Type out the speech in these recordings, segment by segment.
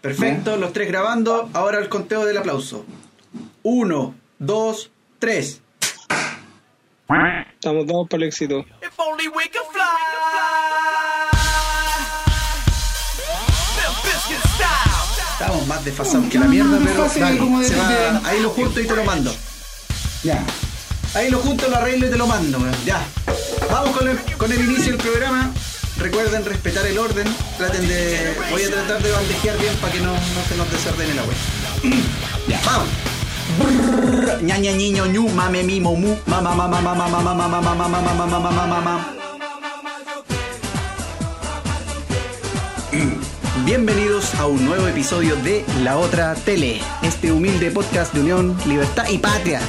Perfecto, los tres grabando. Ahora el conteo del aplauso. Uno, dos, tres. Estamos dados para el éxito. If only we could fly. Limp Bizkit style. Estamos más desfasados que la mierda, pero dale, se va- ahí lo junto y te lo mando. Ya. Ahí lo junto, lo arreglo y te lo mando, weón. Ya. Vamos con el, con el inicio del programa. Recuerden respetar el orden. Traten de. Voy a tratar de bandejear bien para que no, no se nos desordene la web. Ya. Vamos. Brrr, ña ña ñiño ñu mame mimo mu ma ma ma ma ma ma ma ma ma ma ma ma ma ma ma ma ma ma ma. Bienvenidos a un nuevo episodio de La Otra Tele, este humilde podcast de unión, libertad y patria.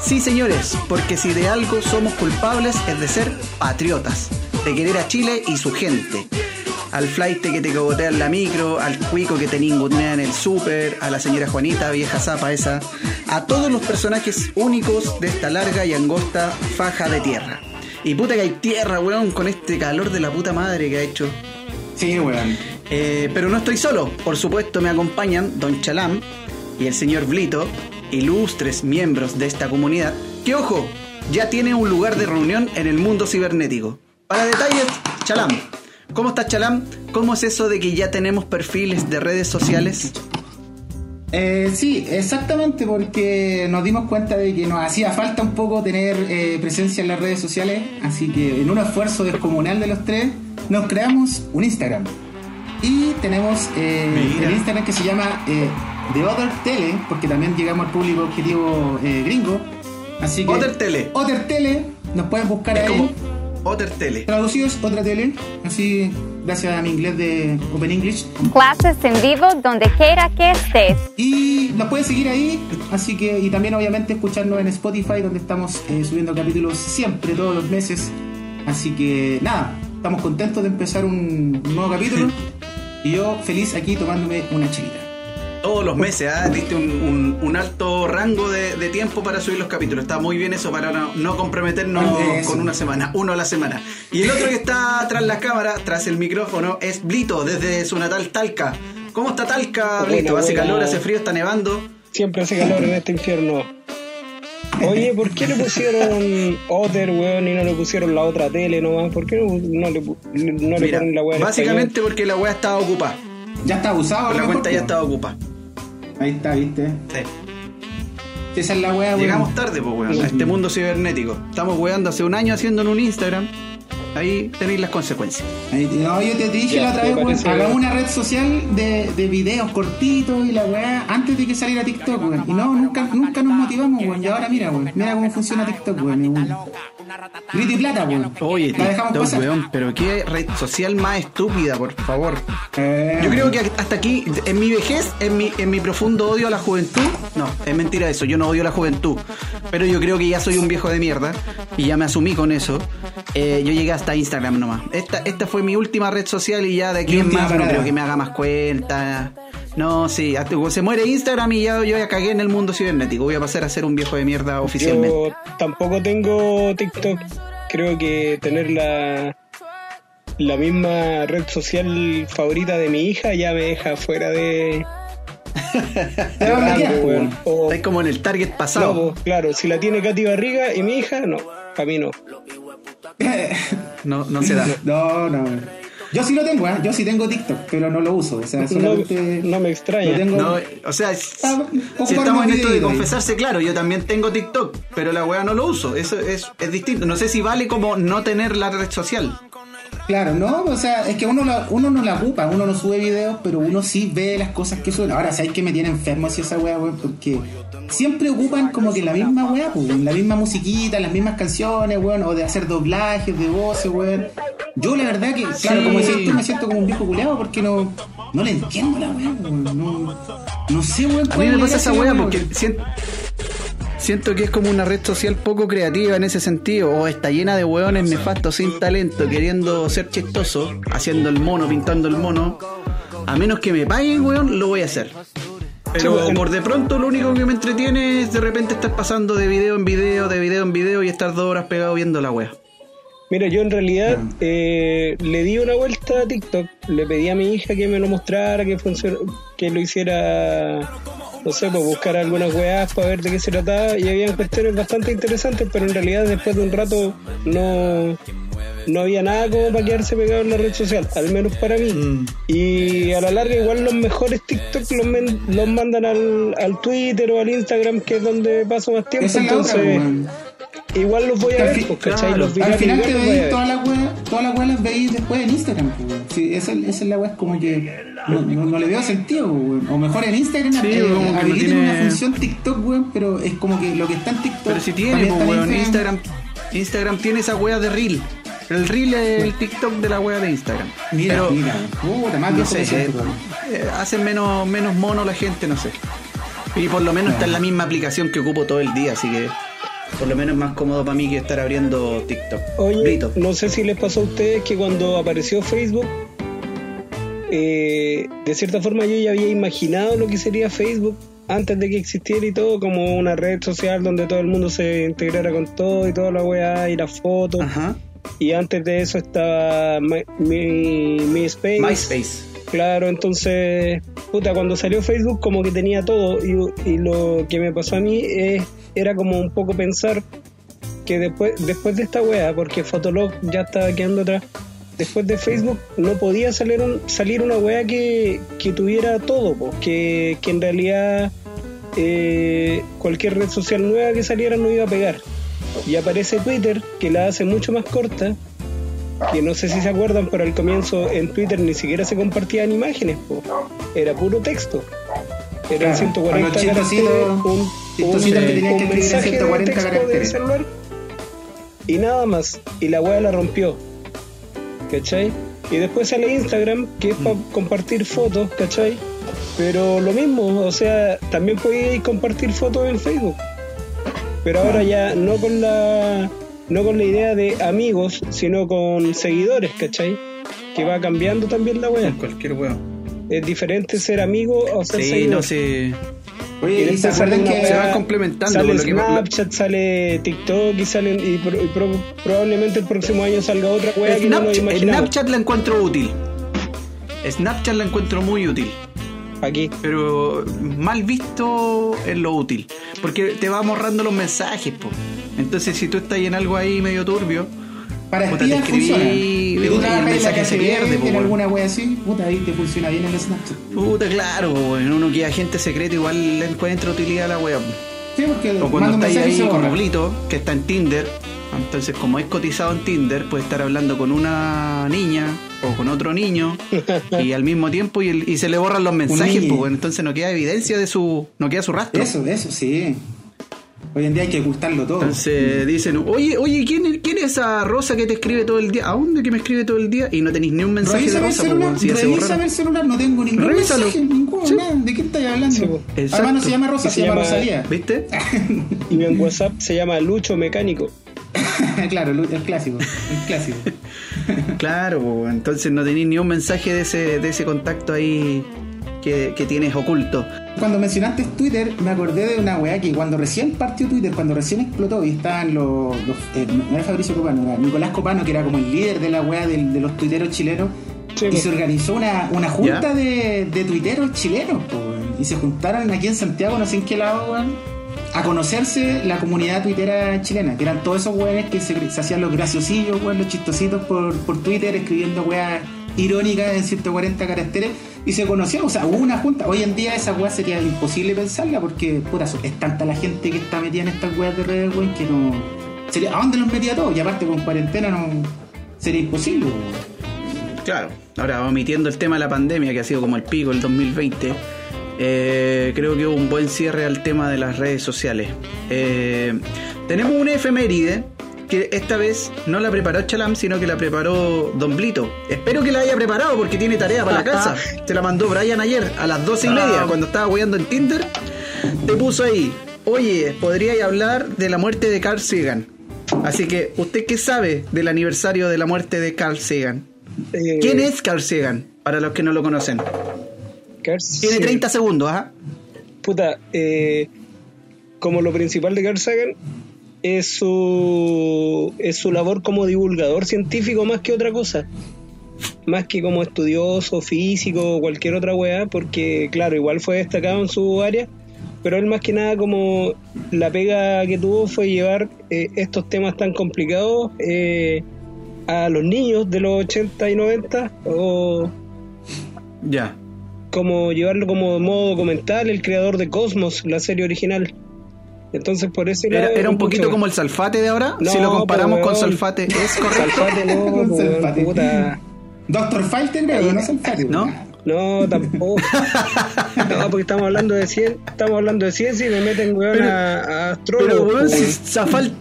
Sí, señores, porque si de algo somos culpables es de ser patriotas, de querer a Chile y su gente. Al flight que te cogotea en la micro, al cuico que te ningunea en el súper, a la señora Juanita, vieja zapa esa, a todos los personajes únicos de esta larga y angosta faja de tierra. Y puta que hay tierra, weón, con este calor de la puta madre que ha hecho. Sí, weón. Eh, pero no estoy solo, por supuesto me acompañan Don Chalam y el señor Blito, ilustres miembros de esta comunidad, que ojo, ya tiene un lugar de reunión en el mundo cibernético. Para detalles, Chalam. ¿Cómo estás Chalam? ¿Cómo es eso de que ya tenemos perfiles de redes sociales? Eh, sí, exactamente, porque nos dimos cuenta de que nos hacía falta un poco tener eh, presencia en las redes sociales, así que en un esfuerzo descomunal de los tres, nos creamos un Instagram. Y tenemos eh, el Instagram que se llama eh, The Other Tele, porque también llegamos al público objetivo gringo. Así que Other Tele. Other Tele, nos pueden buscar Es ahí. como Otter Tele. Traducido es otra tele, así gracias a mi inglés de Open English. Clases en vivo donde quiera que estés. Y nos pueden seguir ahí, así que, y también obviamente escucharnos en Spotify, donde estamos eh, subiendo capítulos siempre, todos los meses. Así que nada, estamos contentos de empezar un nuevo capítulo. y yo feliz aquí tomándome una chelita. Todos los meses, ¿ah? Diste un, un- un alto rango de, de tiempo para subir los capítulos. Está muy bien eso para no, no comprometernos Eso. con una semana, uno a la semana. Y el otro que está tras la cámara, tras el micrófono, es Blito, desde su natal Talca. ¿Cómo está Talca, Blito? ¿Hace buena. calor, hace frío, está nevando? Siempre hace calor en este infierno. Oye, ¿por qué le pusieron Otter, weón, y no le pusieron la otra tele nomás? ¿Por qué no, no le, pu- no le Mira, ponen la weá en básicamente porque la weá estaba ocupada. Ya está abusado, La cuenta ya estaba ocupada. Ahí está, viste. Sí. Esa es la wea, weón. Llegamos tarde, pues, weón, a este mundo cibernético. Estamos weando hace un año haciendo en un Instagram. Ahí tenéis las consecuencias. Ahí- No, yo te dije Ya, la otra vez, weón, hagamos una red social de, de videos cortitos y la weá antes de que saliera TikTok, weón. Y no, nunca, nunca nos motivamos, weón. Y ahora mira, weón, mira cómo funciona TikTok, weón. Y plata, weón. Oye, la dejamos pasar. weón, pero qué red social más estúpida, por favor. Eh, Yo creo que hasta aquí, en mi vejez, en mi, en mi profundo odio a la juventud, no, es mentira eso, yo no odio a la juventud, pero yo creo que ya soy un viejo de mierda y ya me asumí con eso. Eh, yo llegué hasta Instagram nomás. Esta, esta fue mi última red social y ya de aquí en más no creo que me haga más cuenta. No, sí, hasta- se muere Instagram y ya yo ya cagué en el mundo cibernético. Voy a pasar a ser un viejo de mierda oficialmente. Yo tampoco tengo TikTok. Creo que tener la, la misma red social favorita de mi hija ya me deja fuera de. Meter, rango. O- como en el target pasado. no, pues, claro, si la tiene Katy Barriga y mi hija, no, para mí no. No, no se da. No, no. Yo sí lo tengo, ¿eh? Yo sí tengo TikTok, pero no lo uso. O sea, No, solamente. no me extraña. tengo. No, o sea, si Ah, si estamos en un esto de ahí. confesarse, claro, yo también tengo TikTok, pero la weá no lo uso. Eso es, es distinto. No sé si vale como no tener la red social. Claro, no, o sea, es que uno, la- uno no la ocupa, uno no sube videos, pero uno sí ve las cosas que suben. Ahora, ¿sabes que me tiene enfermo así esa weá, weón? Porque siempre ocupan como que la misma weá, pues, la misma musiquita, las mismas canciones, weón, o de hacer doblajes de voces, weón. Yo la verdad que, claro, Sí. como decías tú, me siento como un viejo culeado porque no, no le entiendo la weá, weón. No, no sé, weón. A mí me pasa esa weá porque siento, siento que es como una red social poco creativa en ese sentido, o está llena de weones nefastos sin talento, queriendo ser chistoso, haciendo el mono, pintando el mono. A menos que me paguen, weón, lo voy a hacer. Pero Sí, por de pronto lo único que me entretiene es de repente estar pasando de video en video, de video en video y estar dos horas pegado viendo la wea. Mira, yo en realidad Ah. eh, le di una vuelta a TikTok, le pedí a mi hija que me lo mostrara, que, que lo hiciera, no sé, pues buscar algunas weas para ver de qué se trataba y había cuestiones bastante interesantes, pero en realidad después de un rato no, no había nada como para quedarse pegado en la red social, al menos para mí. Mm. Y a la larga igual los mejores TikTok los, men- los mandan al, al Twitter o al Instagram, que es donde paso más tiempo, Esa otra, entonces igual los voy a ver, pues, ¿cachai? claro, Los Al final te los voy a veis todas las weas, todas las weas las veis después en Instagram, pues, weón. Sí, esa, esa es la wea, es como que no, no- no le veo sentido, pues, weón. O mejor en Instagram Sí, eh, habiliten tiene- una función TikTok, weón, pero es como que lo que está en TikTok. Pero si tiene, pues, weón, Instagram, Instagram tiene esa wea de reel. El reel es el TikTok de la wea de Instagram. Mira, Pero, mira, puta, más no sé, eh, eh, hacen menos, menos mono la gente, no sé. Y por lo menos está en la misma aplicación que ocupo todo el día, así que por lo menos es más cómodo para mí que estar abriendo TikTok. Oye, Brito. no sé si les pasó a ustedes que cuando apareció Facebook, eh, de cierta forma yo ya había imaginado lo que sería Facebook antes de que existiera y todo, como una red social donde todo el mundo se integrara con todo y toda la weá y las fotos. Ajá. Y antes de eso estaba mi, mi, MySpace. MySpace. Claro, entonces, puta, cuando salió Facebook como que tenía todo y, y lo que me pasó a mí es, era como un poco pensar que después, después de esta wea, porque Fotolog ya estaba quedando atrás, después de Facebook no podía salir, un, salir una wea que, que tuviera todo, po, que, que en realidad eh, cualquier red social nueva que saliera no iba a pegar. Y aparece Twitter, que la hace mucho más corta, que no sé si se acuerdan, pero al comienzo en Twitter ni siquiera se compartían imágenes, po. era puro texto. Eran Claro, 140 a los caracteres, un, un, que mensaje de 140 texto caracteres. del celular y nada más. Y la weá la rompió. ¿Cachai? Y después sale Instagram, que es para compartir fotos, ¿cachai? Pero lo mismo, o sea, también podéis compartir fotos en Facebook. Pero ahora ya no con la no con la idea de amigos, sino con seguidores, ¿cachai? Que va cambiando también la wea. Cualquier weón. Es diferente ser amigo o ser Sí, seguidor. no sé. Oye, ¿y se después sale acuerdan una que se wea- van complementando, Sale lo que- Snapchat, sale TikTok y salen y, pro- y pro- probablemente el próximo año salga otra wea que no imaginamos. Snapchat la encuentro útil. Snapchat la encuentro muy útil. Aquí. pero mal visto en lo útil. Porque te va borrando los mensajes, po. Entonces, si tú estás en algo ahí medio turbio, para puta, te escribí y tú el en mensaje se pierde, po, en alguna wea así, puta, ahí te funciona bien el Snapchat. puta, claro, po, weón. uno que agente secreto igual le encuentra utilidad a la wea. po. Sí, porque O cuando estáis ahí borra. como Blito, que está en Tinder. Entonces, como es cotizado en Tinder, puede estar hablando con una niña o con otro niño y al mismo tiempo y, el- y se le borran los mensajes, niño. pues, weón. entonces no queda evidencia de su, no queda su rastro. Eso, eso, sí. Hoy en día hay que ocultarlo todo. Entonces dicen, oye, oye, ¿quién, es- ¿quién es esa Rosa que te escribe todo el día? ¿A dónde que me escribe todo el día? Y no tenéis ni un mensaje Revísame de el Rosa, pues, celular, si revísame el celular, no tengo ningún Revísalo. mensaje, ninguno, Sí. nada. ¿De qué estáis hablando? Sí. Además no se llama Rosa, se, se llama llama- Rosalía. ¿Viste? Y en WhatsApp se llama Lucho Mecánico. claro, el clásico, el clásico. claro, entonces no tenéis ni un mensaje de ese, de ese contacto ahí que, que tienes oculto. Cuando mencionaste Twitter, me acordé de una weá que cuando recién partió Twitter, cuando recién explotó y estaban los. los eh, no era Fabricio Copano, era Nicolás Copano, que era como el líder de la weá del- de, los tuiteros chilenos. Sí, y se organizó una, una junta de, de tuiteros chilenos, po. Y se juntaron aquí en Santiago, no sé en qué lado, weón, a conocerse la comunidad tuitera chilena, que eran todos esos weones que se, hacían los graciosillos, weón, los chistositos por, por Twitter, escribiendo weas irónicas en 140 caracteres, y se conocieron, o sea, hubo una junta. Hoy en día esa wea sería imposible pensarla porque, puta, es tanta la gente que está metida en estas weas de redes, weón, que no. Sería, ¿A dónde los metía todos? Y aparte con cuarentena no. Sería imposible. Claro. Ahora, omitiendo el tema de la pandemia, que ha sido como el pico el 2020, eh, creo que hubo un buen cierre al tema de las redes sociales. Eh, tenemos una efeméride que esta vez no la preparó Chalam, sino que la preparó Don Blito. Espero que la haya preparado porque tiene tarea para la casa. Te la mandó Brian ayer a las doce y media, cuando estaba weyando en Tinder. Te puso ahí, oye, podríais hablar de la muerte de Carl Sagan. Así que, ¿usted qué sabe del aniversario de la muerte de Carl Sagan? Eh, ¿Quién es Carl Sagan? Para los que no lo conocen. Tiene Sagan. 30 segundos, ¿ah? Puta, eh, como lo principal de Carl Sagan es su, es su labor como divulgador científico más que otra cosa. Más que como estudioso, físico o cualquier otra weá, porque claro, igual fue destacado en su área, pero él más que nada como la pega que tuvo fue llevar eh, estos temas tan complicados eh, a los niños de los 80 y 90 o Ya. Como llevarlo como modo documental, el creador de Cosmos, la serie original. Entonces por eso Era, era un poquito como el salfate de ahora. No, si lo comparamos con salfate, ¿es correcto? Salfate no. Doctor Faltenberg, no Salfate, ¿No? No, tampoco. No, porque estamos hablando de cien, estamos hablando de ciencia y me meten weón Pero- a, a Pero, weón, si weón. Zafal-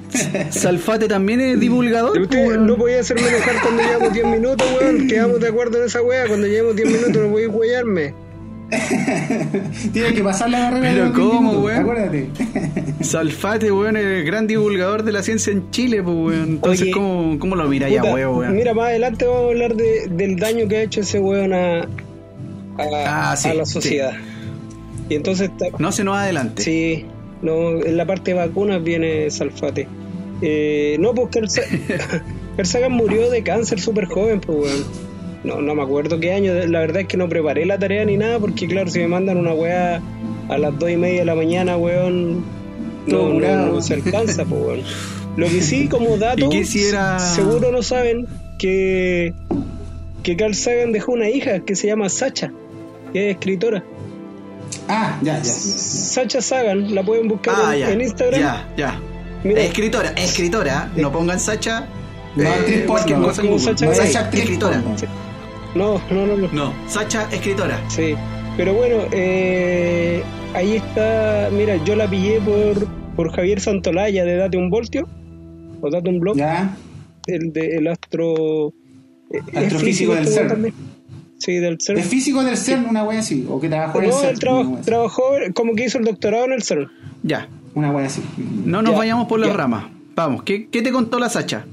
Salfate también es divulgador. Usted weón. no podía hacerme enojar cuando llevamos 10 minutos, weón. Quedamos de acuerdo en esa weá. Cuando llevemos 10 minutos no voy a huellarme. Tiene que pasar la barrera Pero de los 10 ¿cómo, minutos, weón? Acuérdate. Salfate, weón, es el gran divulgador de la ciencia en Chile, pues, weón. Entonces, Oye, ¿cómo, ¿cómo lo mira ya, Puta, weón, weón? Mira, más adelante vamos a hablar de- del daño que ha hecho ese weón a, a, Ah, sí, a la sí. sociedad. Y entonces, No se nos adelante. sí, no, en la parte de vacunas viene Salfate. Eh, no, pues Carl Sa- Carl Sagan murió de cáncer súper joven, pues weón. No, no me acuerdo qué año. La verdad es que no preparé la tarea ni nada, porque claro, si me mandan una weá a las dos y media de la mañana, weón, no, no, se alcanza, pues weón. Lo que sí, como dato, ¿Y qué si era- seguro no saben que, que Carl Sagan dejó una hija que se llama Sacha, que es escritora. Ah, ya, ya. Sacha Sagan, la pueden buscar Ah, en, ya. en Instagram. Ya, ya. Mira. escritora, escritora. No pongan Sacha. No, eh, actriz cualquier porno. cosa en Como Google. Sacha No, actriz escritora. porno. No, no, no, no. No, Sacha, escritora. Sí, pero bueno, eh, ahí está, mira, yo la pillé por, por Javier Santolaya de Date un Voltio, o Date un Blog, Ya. el de el astro... eh, Astrofísico del CERN. weón también. Sí, del CERN. Es físico del CERN, una wea así. O que trabajó en el No, CERN. él traba- una wea trabajó como que hizo el doctorado en el CERN. Ya. Una wea así. No nos Ya, vayamos por las ramas. Vamos, ¿qué, ¿qué te contó la Sacha?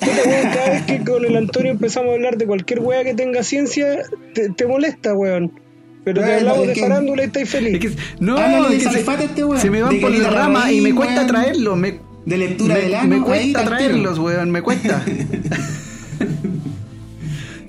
Cada vez que con el Antonio empezamos a hablar de cualquier wea que tenga ciencia, te, te molesta, weón. Pero te hablamos de farándula y estáis feliz. Es que, no, de es que se, este weón, se me van de por las ramas y me cuesta weón. traerlos. Me, De lectura me, del me ano, ahí cuesta traerlos, weón, me cuesta.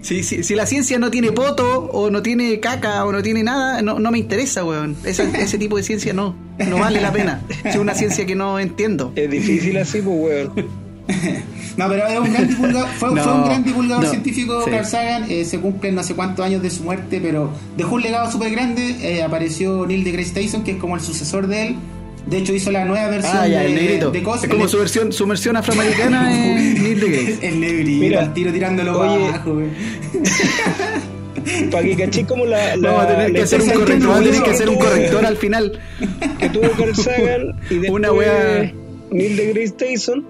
Si, si, si la ciencia no tiene poto, o no tiene caca, o no tiene nada, no, no me interesa, weón. Esa- ese tipo de ciencia no, no vale la pena. Es una ciencia que no entiendo. Es difícil así, pues, weón. No, pero es un gran divulgador, fue, No, fue un gran divulgador no, científico sí. Carl Sagan, eh, se cumplen no sé cuántos años de su muerte, pero dejó un legado súper grande, eh, apareció Neil deGrasse Tyson, que es como el sucesor de él, de hecho hizo la nueva versión Ah, ya, de, el negrito. de Cosmos. es como su versión, su versión afroamericana en Neil deGrasse. el negrito, Mira, al tiro tirándolo oye, para abajo, güey. Para que caché como la, la, Vamos a tener que hacer un corrector, vamos a tener que hacer un tuvo- corrector al final. que tuvo Carl Sagan y después Una wea- Neil deGrasse Tyson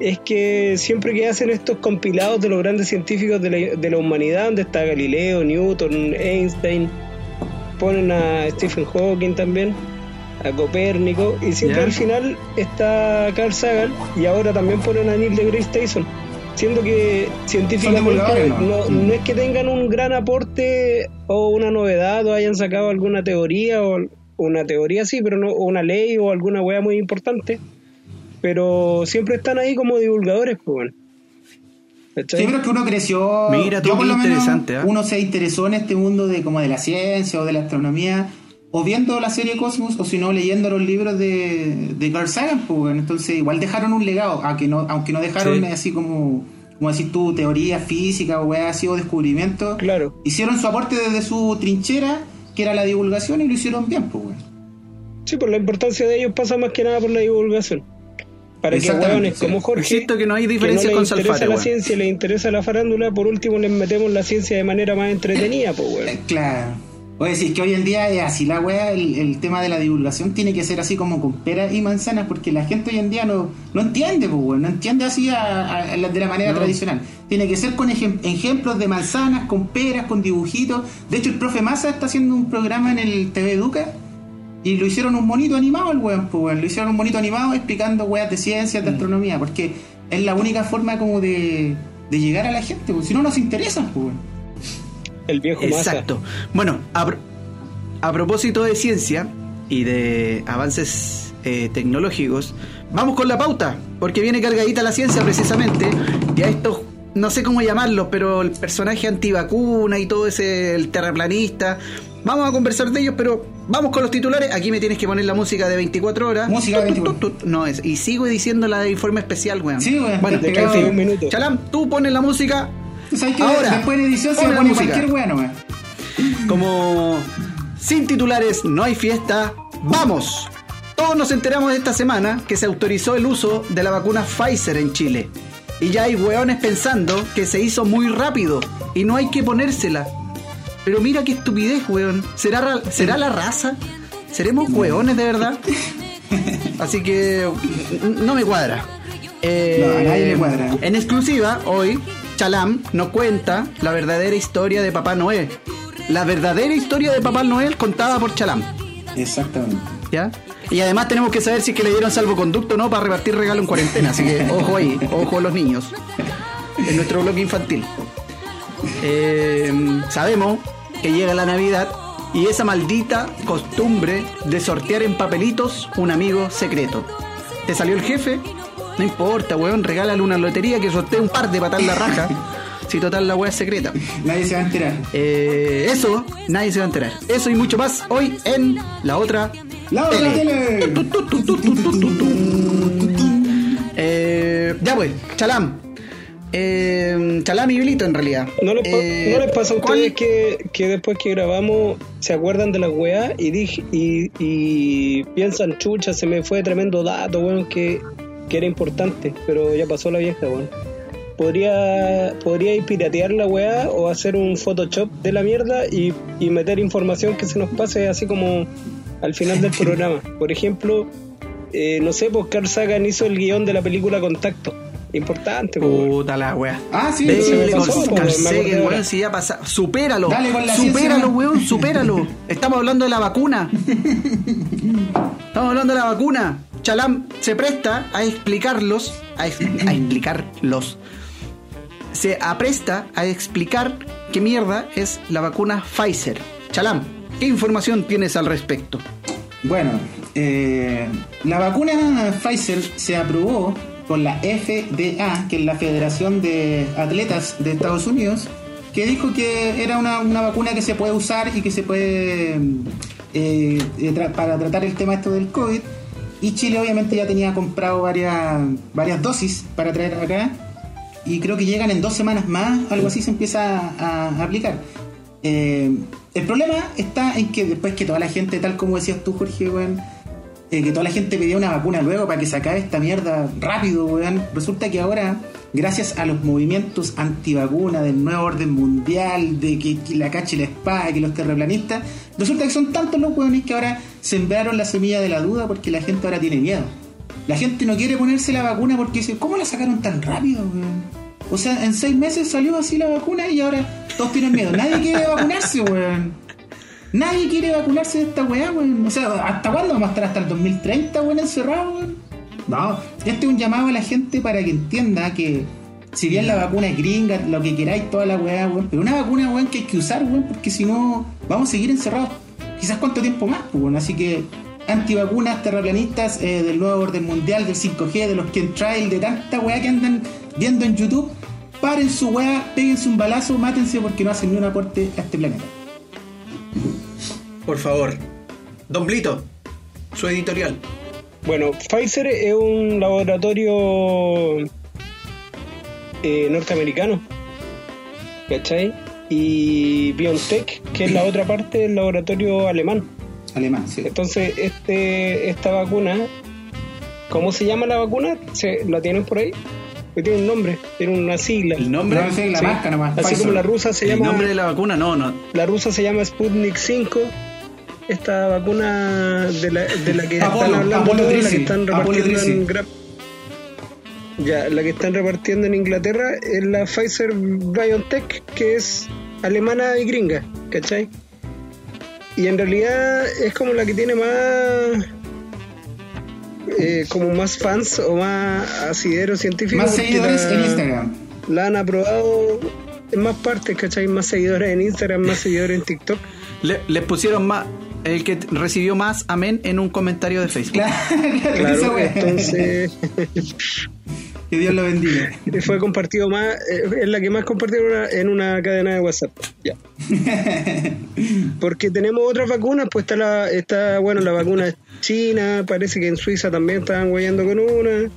es que siempre que hacen estos compilados de los grandes científicos de la, de la humanidad, donde está Galileo, Newton, Einstein, ponen a Stephen Hawking también, a Copérnico, y siempre Ya. al final está Carl Sagan y ahora también ponen a Neil deGrasse Tyson. Siendo que científicamente divulgadores, no, ¿no? no es que tengan un gran aporte o una novedad o hayan sacado alguna teoría o una teoría sí, pero no o una ley o alguna wea muy importante. Pero siempre están ahí como divulgadores, pues bueno. Pero es que uno creció. Mira tú, yo por lo menos, interesante, ¿ah? uno se interesó en este mundo de como de la ciencia o de la astronomía, o viendo la serie Cosmos, o si no, leyendo los libros de, de Carl Sagan, pues, bueno. entonces igual dejaron un legado, aunque no, aunque no dejaron Sí. así como, como decir tú, teoría física o weá así o descubrimientos. Claro. Hicieron su aporte desde su trinchera, que era la divulgación, y lo hicieron bien, pues, bueno. Sí, por la importancia de ellos pasa más que nada por la divulgación. Para que hueones sí. como Jorge, Insisto que no hay que diferencia no con les interesa la weón. ciencia, les interesa la farándula, por último les metemos la ciencia de manera más entretenida, pues bueno. Eh, Claro. Oye, si es que hoy en día es así la weá, el, el tema de la divulgación tiene que ser así como con peras y manzanas, porque la gente hoy en día no, no entiende, pues, weón, no entiende así a- a- de la manera No. tradicional. Tiene que ser con ejem- ejemplos de manzanas, con peras, con dibujitos. De hecho, el profe Massa está haciendo un programa en el TV Educa y lo hicieron un monito animado el weón, pues, weón. Lo hicieron un monito animado explicando weas de ciencias, Mm. de astronomía, porque es la única forma como de, de llegar a la gente, pues, si no nos interesan, pues, weón. El viejo masa. Exacto. Bueno, a, pro- a propósito de ciencia y de avances eh, tecnológicos, vamos con la pauta, porque viene cargadita la ciencia precisamente, y a estos, no sé cómo llamarlos, pero el personaje antivacuna y todo ese, el terraplanista, vamos a conversar de ellos, pero vamos con los titulares, aquí me tienes que poner la música de 24 horas. Música de Tut, tut, 24. tut, tut. No es, y sigo diciendo la de informe especial, weón. Sí, weón, Bueno, un minuto. Chalam, tú pones la música Que Ahora, después en edición se la pone música. cualquier weá nomás. Como sin titulares no hay fiesta, vamos. Todos nos enteramos esta semana que se autorizó el uso de la vacuna Pfizer en Chile. Y ya hay hueones pensando que se hizo muy rápido y no hay que ponérsela. Pero mira qué estupidez, weón. ¿Será, ¿será la raza? ¿Seremos hueones de verdad? Así que no me cuadra. Eh, No, a nadie le cuadra. En exclusiva, hoy, Chalam nos cuenta la verdadera historia de Papá Noel. La verdadera historia de Papá Noel contada por Chalam. Exactamente. ¿Ya? Y además tenemos que saber si es que le dieron salvoconducto o no para repartir regalo en cuarentena. Así que ojo ahí, ojo a los niños. En nuestro bloque infantil. Eh, sabemos que llega la Navidad y esa maldita costumbre de sortear en papelitos un amigo secreto. ¿Te salió el jefe? No importa, weón, regálale una lotería que sortee un par de patas la raja. Si total la weá es secreta. Nadie se va a enterar. Eh, eso, nadie se va a enterar. Eso y mucho más hoy en la otra ¡La otra tele! Eh, ya pues, Chalam. Eh, Chalam y Bilito en realidad. ¿No les, pa- Eh, ¿no les pasa a ¿cuál- ustedes que, que después que grabamos se acuerdan de la weá y, dije, y, y piensan, chucha, se me fue tremendo dato, weón, que, que era importante, pero ya pasó la vieja, weón? Podría, podría ir piratear la weá o hacer un Photoshop de la mierda y, y meter información que se nos pase así como al final del programa. Por ejemplo, eh, no sé, pues Carl Sagan hizo el guion de la película Contacto. Importante, pues, weón. Puta la wea. Ah, sí, Ve, sí, le me con- pasó, Carl Sagan, weón, si ya pasa. Supéralo. Dale con la supéralo, ciencia. weón, supéralo. Estamos hablando de la vacuna. Estamos hablando de la vacuna. Chalam se presta a explicarlos, a, ex- a explicarlos. Se apresta a explicar qué mierda es la vacuna Pfizer. Chalam, ¿qué información tienes al respecto? Bueno, eh, la vacuna Pfizer se aprobó por la FDA, que es la Federación de Atletas de Estados Unidos, que dijo que era una, una vacuna que se puede usar y que se puede eh, eh, tra- para tratar el tema esto del COVID. Y Chile obviamente ya tenía comprado varias, varias dosis para traer acá. Y creo que llegan en dos semanas más, algo así se empieza a, aplicar. Eh, el problema está en que después que toda la gente, tal como decías tú, Jorge, weón, eh, que toda la gente pedía una vacuna luego para que se esta mierda rápido, weón. Resulta que ahora, gracias a los movimientos antivacuna del nuevo orden mundial, de que, que la cacha y la espada, que los terraplanistas, resulta que son tantos los weones que ahora sembraron la semilla de la duda porque la gente ahora tiene miedo. La gente no quiere ponerse la vacuna porque dice, ¿cómo la sacaron tan rápido, weón? O sea, en seis meses salió así la vacuna y ahora todos tienen miedo. Nadie quiere vacunarse, weón. Nadie quiere vacunarse de esta weá, weón. O sea, ¿hasta cuándo vamos a estar? ¿Hasta el 2030, weón, encerrados, weón? No, este es un llamado a la gente para que entienda que si bien la vacuna es gringa, lo que queráis, toda la weá, weón, pero una vacuna, weón, que hay que usar, weón, porque si no, vamos a seguir encerrados. Quizás cuánto tiempo más, pues, weón. Así que, antivacunas, terraplanistas, eh, del nuevo orden mundial, del 5G, de los chemtrail, de tanta weá que andan viendo en YouTube, paren su weá, péguense un balazo, mátense porque no hacen ni un aporte a este planeta. Por favor. Don Blito, su editorial. Bueno, Pfizer es un laboratorio eh, norteamericano, ¿cachai? Y BioNTech, que es la otra parte del laboratorio alemán. Alemán, sí. Entonces, este, esta vacuna, ¿cómo se llama la vacuna? ¿Se, ¿La tienen por ahí? Que tiene un nombre, tiene una sigla. ¿El nombre? No, sí, la Sí. marca nomás. Así Pfizer. como la rusa se ¿El llama nombre de la vacuna? No, no. la rusa se llama Sputnik 5. Esta vacuna de la, de la que Apolo, están hablando Apolo la 13, que están repartiendo 13. en Gra- ya, la que están repartiendo en Inglaterra es la Pfizer BioNTech, que es alemana y gringa, ¿cachai? Y en realidad es como la que tiene más eh, como más fans o más asidero científico. Más seguidores la- en Instagram. La han aprobado en más partes, ¿cachai? Más seguidores en Instagram, más seguidores en TikTok. Le- les pusieron más, El que recibió más amén en un comentario de Facebook. Claro, Claro, entonces Que Dios lo bendiga. fue compartido más, eh, es la que más compartieron en una- en cadena de WhatsApp. Ya. Porque tenemos otras vacunas, pues está la, está, bueno, la vacuna china, parece que en Suiza también estaban guayando con una.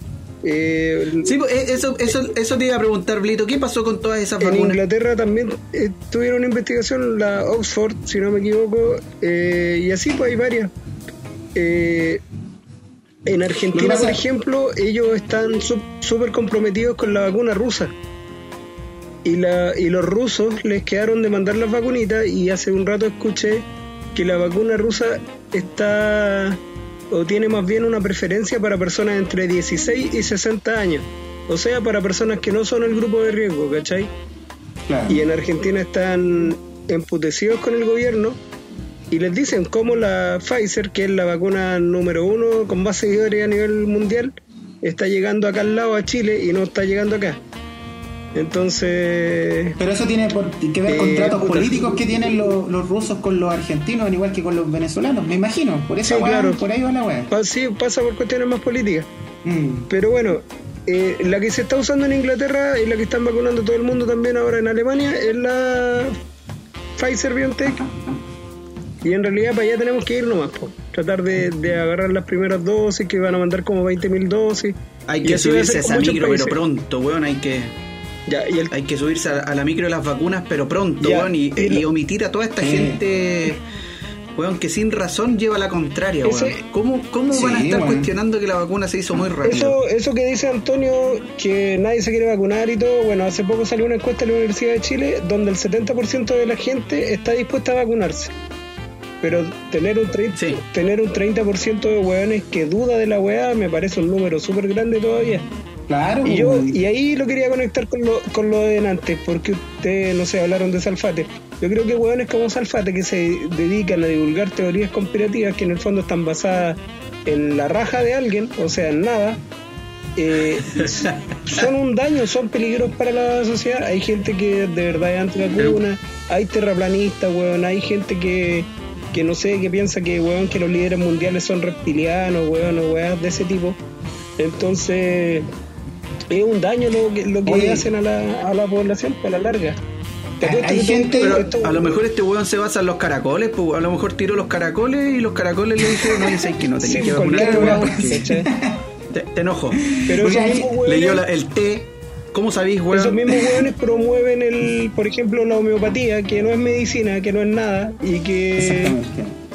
Eh, Sí, pues, eh, eso, eso, eso te iba a preguntar, Blito. ¿Qué pasó con todas esas en vacunas? Inglaterra también eh, tuvieron una investigación, la Oxford, si no me equivoco, eh, y así pues hay varias. En Argentina, por ejemplo, ellos están súper comprometidos con la vacuna rusa. Y, la, y los rusos les quedaron de mandar las vacunitas y hace un rato escuché que la vacuna rusa está o tiene más bien una preferencia para personas entre 16 y 60 años. O sea, para personas que no son el grupo de riesgo, ¿cachai? Claro. Y en Argentina están emputecidos con el gobierno y les dicen cómo la Pfizer, que es la vacuna número uno con más seguidores a nivel mundial, está llegando acá al lado a Chile y no está llegando acá. Entonces, Pero eso tiene por- que ver Eh, con tratos puta. políticos que tienen los, los rusos con los argentinos, al igual que con los venezolanos, me imagino. Por eso, Sí, claro. por ahí va la pa- sí, pasa por cuestiones más políticas. Mm. Pero bueno, eh, la que se está usando en Inglaterra y la que están vacunando todo el mundo también ahora en Alemania es la Pfizer BioNTech. Y en realidad para allá tenemos que ir nomás, po. tratar de, de agarrar las primeras dosis que van a mandar como 20.000 dosis. Hay que subirse a esa micro, pero pronto, weón. Hay que, Ya, y el, hay que subirse a, a la micro de las vacunas, pero pronto, Ya, weón. Y, y lo- y omitir a toda esta gente, weón, que sin razón lleva la contraria, Ese- weón. ¿Cómo, cómo Sí, van a estar weón. cuestionando que la vacuna se hizo muy rápido? Eso, eso que dice Antonio, que nadie se quiere vacunar y todo, bueno, hace poco salió una encuesta en la Universidad de Chile donde el 70% de la gente está dispuesta a vacunarse. Pero tener un, 30, Sí. tener un 30% de hueones que duda de la weá me parece un número súper grande todavía. Claro. Y yo weón. y ahí lo quería conectar con lo, con lo de antes, porque ustedes, no sé, hablaron de Salfate. Yo creo que hueones como Salfate que se dedican a divulgar teorías conspirativas que en el fondo están basadas en la raja de alguien, o sea, en nada, eh, son un daño, son peligros para la sociedad. Hay gente que de verdad es antivacuna, hay terraplanistas, weón, hay gente que, que no sé, que piensa que, weón, que los líderes mundiales son reptilianos, weón, o weas de ese tipo. Entonces, es un daño lo que, lo que Oye. hacen a la, a la población a la larga. Hay que gente- Pero esto- a lo mejor este weón se basa en los caracoles, pues a lo mejor tiró los caracoles y los caracoles le dijeron, no, sé que no Sí, tenía que cualquier vacunarte, weá, weón, porque te, te enojo. Pero Porque ahí Leyó la- el té. ¿Cómo sabéis, weón? Esos mismos hueones promueven el, por ejemplo, la homeopatía, que no es medicina, que no es nada, y que, Exactamente.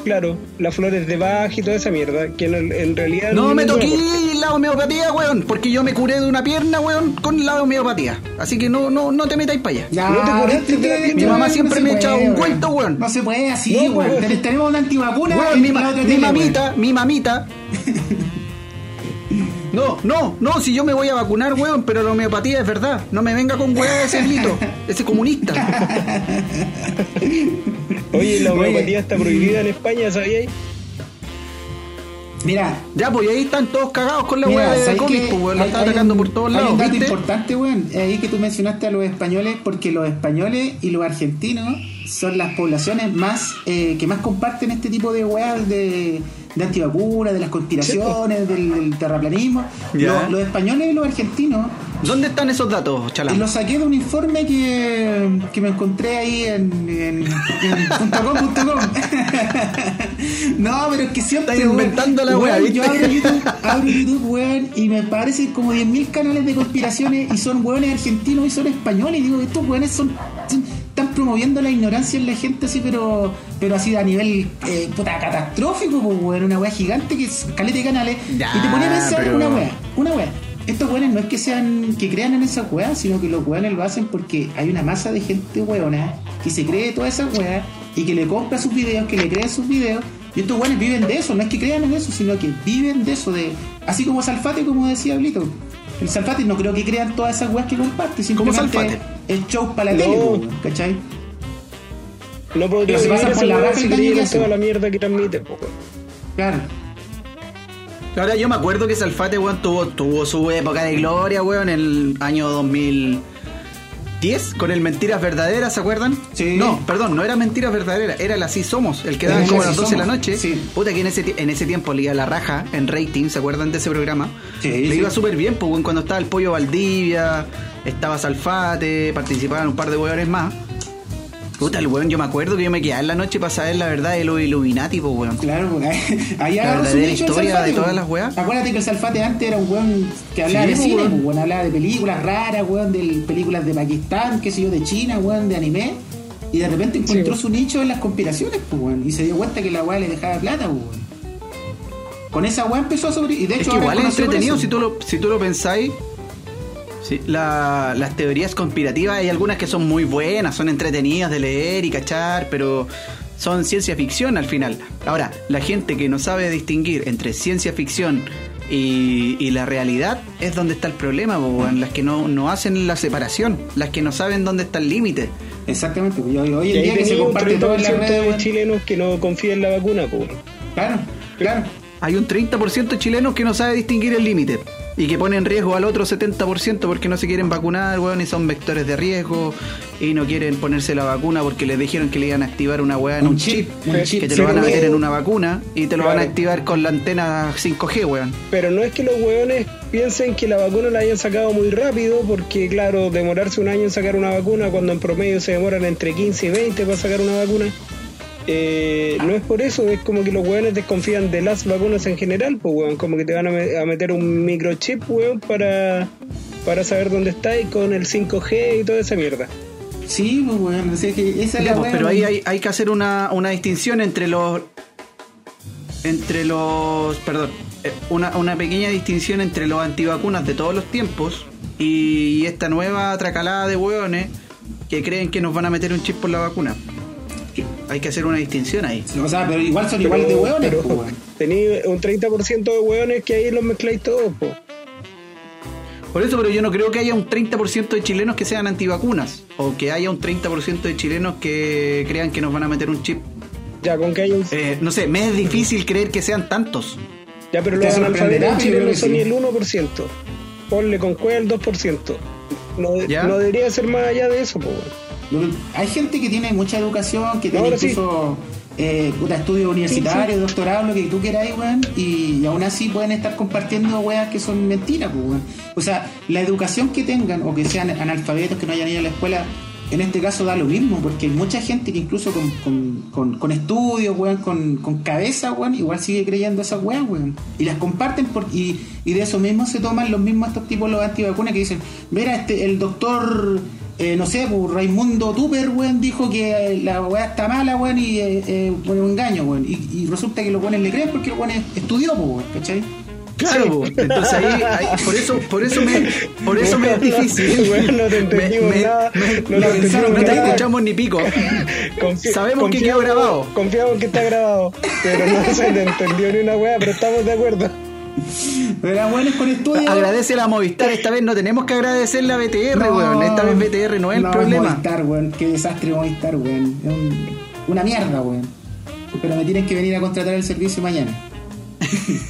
claro, las flores de Bach y toda esa mierda, que en, en realidad No me toqué la homeopatía, weón, porque yo me curé de una pierna, weón, con la homeopatía. Así que no, no, no te metáis para allá. Ya, No te curaste ¿viste de la que- pierna. Mi mamá no siempre se me echaba un cuento, weón. No se puede así, No, weón. weón. Ten- Tenemos una antivacuna Weón, mi, ma- mi mamita, mi mamita. No, no, no, si yo me voy a vacunar, weón, pero la homeopatía es verdad. No me venga con weón ese grito, ese comunista. Oye, la homeopatía está prohibida en España, ¿sabíais? Mira, Ya, pues y ahí están todos cagados con la weá de ¿sabes COVID, qué? pues, Hay- está hay atacando un- por todos Hay lados, un dato ¿viste? importante, weón. Ahí que tú mencionaste a los españoles, porque los españoles y los argentinos son las poblaciones más eh, que más comparten este tipo de weas de, de antivacunas, de las conspiraciones, del, del terraplanismo. Los, los españoles y los argentinos ¿Dónde están esos datos, y chalán? lo saqué de un informe que, que me encontré ahí en, en, en punto com, punto com. no, pero es que siempre. Estás inventando la wea, Yo abro YouTube, abro YouTube, y me aparecen como 10.000 canales de conspiraciones y son weones argentinos y son españoles. Y digo, estos weones son, son- están promoviendo la ignorancia en la gente así, pero pero así a nivel eh, puta, catastrófico, pues, weón. Una wea gigante que es caleta de canales. Ya, y te pone a pensar pero- una wea, una wea. Estos weones no es que sean que crean en esas weas, sino que los weones lo hacen porque hay una masa de gente weona que se cree todas esas weas y que le compra sus videos, que le cree sus videos. Y estos weones viven de eso, no es que crean en eso, sino que viven de eso, de así como Salfate, como decía Blito. El Salfate no creo que crean todas esas weas que comparte, simplemente Salfate. es show para la No. tele, po, weón, ¿cachai? No podría Pero se pasan por la raja en toda la mierda que transmite, po, weón. Claro. Ahora yo me acuerdo que Salfate, weón, tuvo, tuvo su época de gloria, weón, en el año 2000. 10 con el Mentiras Verdaderas, ¿se acuerdan? Sí. No, perdón, no era Mentiras Verdaderas, era el Así Somos, el que daban como a las 12 de la noche. sí. Puta que en ese, en ese tiempo le iba la raja en rating, ¿se acuerdan de ese programa? Sí, le sí. iba súper bien, pues cuando estaba el Pollo Valdivia, estaba Salfate, participaban un par de hueones más. Puta, el weón, yo me acuerdo que yo me quedaba en la noche para saber la verdad de los Illuminati, pues weón. Claro, porque ahí La verdadera historia Salfate, de todas las weas. Acuérdate que el Salfate antes era un weón que hablaba Sí, de cine, weón. weón, hablaba de películas raras, weón, de películas de Pakistán, qué sé yo, de China, weón, de anime. Y de repente encontró Sí. su nicho en las conspiraciones, pues, weón. Y se dio cuenta que la weá le dejaba plata, weón. Con esa weá empezó a sobre... Y de hecho Es que igual es entretenido si tú lo, si tú lo pensáis. Sí, la- las teorías conspirativas hay algunas que son muy buenas, son entretenidas de leer y cachar, pero son ciencia ficción al final. Ahora, la gente que no sabe distinguir entre ciencia ficción y, y la realidad es donde está el problema, po, weón. las que no, no hacen la separación, las que no saben dónde está el límite. Exactamente, pues, hoy, hoy en día que se comparte todo en las 30% redes, de weón. chilenos que no confían en la vacuna. Claro, claro. Hay un 30% de chilenos que no sabe distinguir el límite y que pone en riesgo al otro 70% porque no se quieren vacunar, weón, y son vectores de riesgo y no quieren ponerse la vacuna porque les dijeron que le iban a activar una weá en un, Un chip, chip, un chip, que te lo van a meter en una vacuna y te lo van a activar con la antena 5G, weón. Pero no es que los hueones piensen que la vacuna la hayan sacado muy rápido, porque claro, demorarse un año en sacar una vacuna cuando en promedio se demoran entre 15 y 20 para sacar una vacuna. Eh, no es por eso, es como que los hueones desconfían de las vacunas en general, pues weón, como que te van a, me- a meter un microchip, weón, para, para saber dónde está y con el 5G y toda esa mierda. Sí, pues, weón. o sea, que esa es la weá, pero ahí weón. hay, hay que hacer una, una distinción entre los. Entre los. Perdón. eh, Una, una pequeña distinción entre los antivacunas de todos los tiempos y esta nueva tracalada de hueones que creen que nos van a meter un chip por la vacuna. Hay que hacer una distinción ahí. O sea, pero igual son igual de hueones, pero pues, tení un 30% de hueones que ahí los mezcláis todos, pues. Por eso, pero yo no creo que haya un 30% de chilenos que sean antivacunas o que haya un 30% de chilenos que crean que nos van a meter un chip. Ya, con que haya un... Eh, no sé, me es difícil creer que sean tantos. Ya, pero los analfabetos en pero Chile yo no creo son que ni sí. el 1%. Ponle con cueva el 2%. No, no debería ser más allá de eso, po. Hay gente que tiene mucha educación, que tiene Ahora sí. incluso eh, estudios universitarios, doctorado, lo que tú queráis, weón, y, y aún así pueden estar compartiendo weas que son mentiras, pues, weón. O sea, la educación que tengan o que sean analfabetos, que no hayan ido a la escuela, en este caso da lo mismo, porque hay mucha gente que incluso con, con, con- con estudios, weón, con, con cabeza, weón, igual sigue creyendo esas weas, weón. Y las comparten por, y, y de eso mismo se toman los mismos estos tipos, los antivacunas, que dicen, mira, este, el doctor eh, no sé, pues Raimundo Tupper, weón, dijo que la weá está mala, weón, y eh, eh, bueno, un engaño, weón. Y, y resulta que los weones le creen porque los weones estudió, pues, weón, ¿cachai? Claro, po. entonces ahí, ahí- por eso, por eso me, por eso me es difícil. Weón, no te entendimos nada, no no te nada. escuchamos ni pico. Confi- Sabemos que quedó grabado. Confiamos que está grabado. Pero no se te entendió ni una weá, pero estamos de acuerdo. Pero eran buenos con. Agradece a Movistar, esta vez no tenemos que agradecerle a BTR, No, weón. Esta vez BTR no es el no, problema. Movistar, weón, qué desastre Movistar, weón. Es un- una mierda, weón. Pero me tienen que venir a contratar el servicio mañana.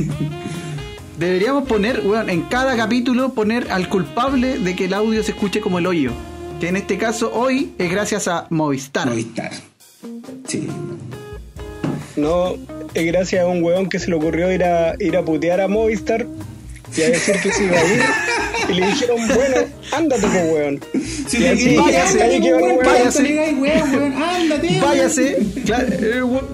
Deberíamos poner, weón, en cada capítulo poner al culpable de que el audio se escuche como el hoyo. Que en este caso hoy es gracias a Movistar. Movistar. Sí. No, es gracias a un weón que se le ocurrió ir a, ir a putear a Movistar y a decir que se iba a ir. Y le dijeron, bueno, ándate, pues weón. Si Y te así, váyase, ahí pues, el weón, weón. ¿para váyase. Váyase. Claro, eh, weón.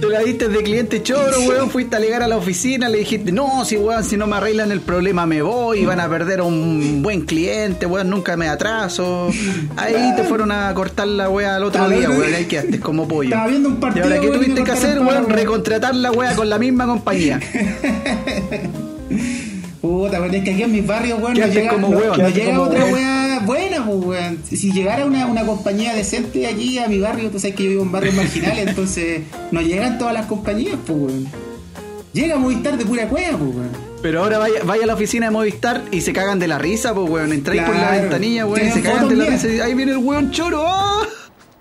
Te la diste de cliente choro, weón. Fuiste a llegar a la oficina, le dijiste, no, si weón, si no me arreglan el problema me voy, van a perder a un buen cliente, weón, nunca me atraso. Ahí te fueron a cortar la weá al otro día, weón, ahí quedaste como pollo. Estaba viendo un Y ahora, ¿qué tuviste que hacer, weón? weá. Recontratar la weá con la misma compañía. Puta, weón, es que aquí en mis barrios, weón, ¿Qué no llega, como no- weón? no ¿Qué haces llega como otra weón? Weá buena, pues, weón. Si llegara una, una compañía decente aquí a mi barrio, tú sabes que yo vivo en barrios marginales, entonces no llegan todas las compañías, pues, weón. Llega Movistar de pura cueva, pues, weón. Pero ahora vaya, vaya a la oficina de Movistar y se cagan de la risa, pues weón. Entráis por la ventanilla, weón, y se cagan de la risa. y Ahí viene el weón choro.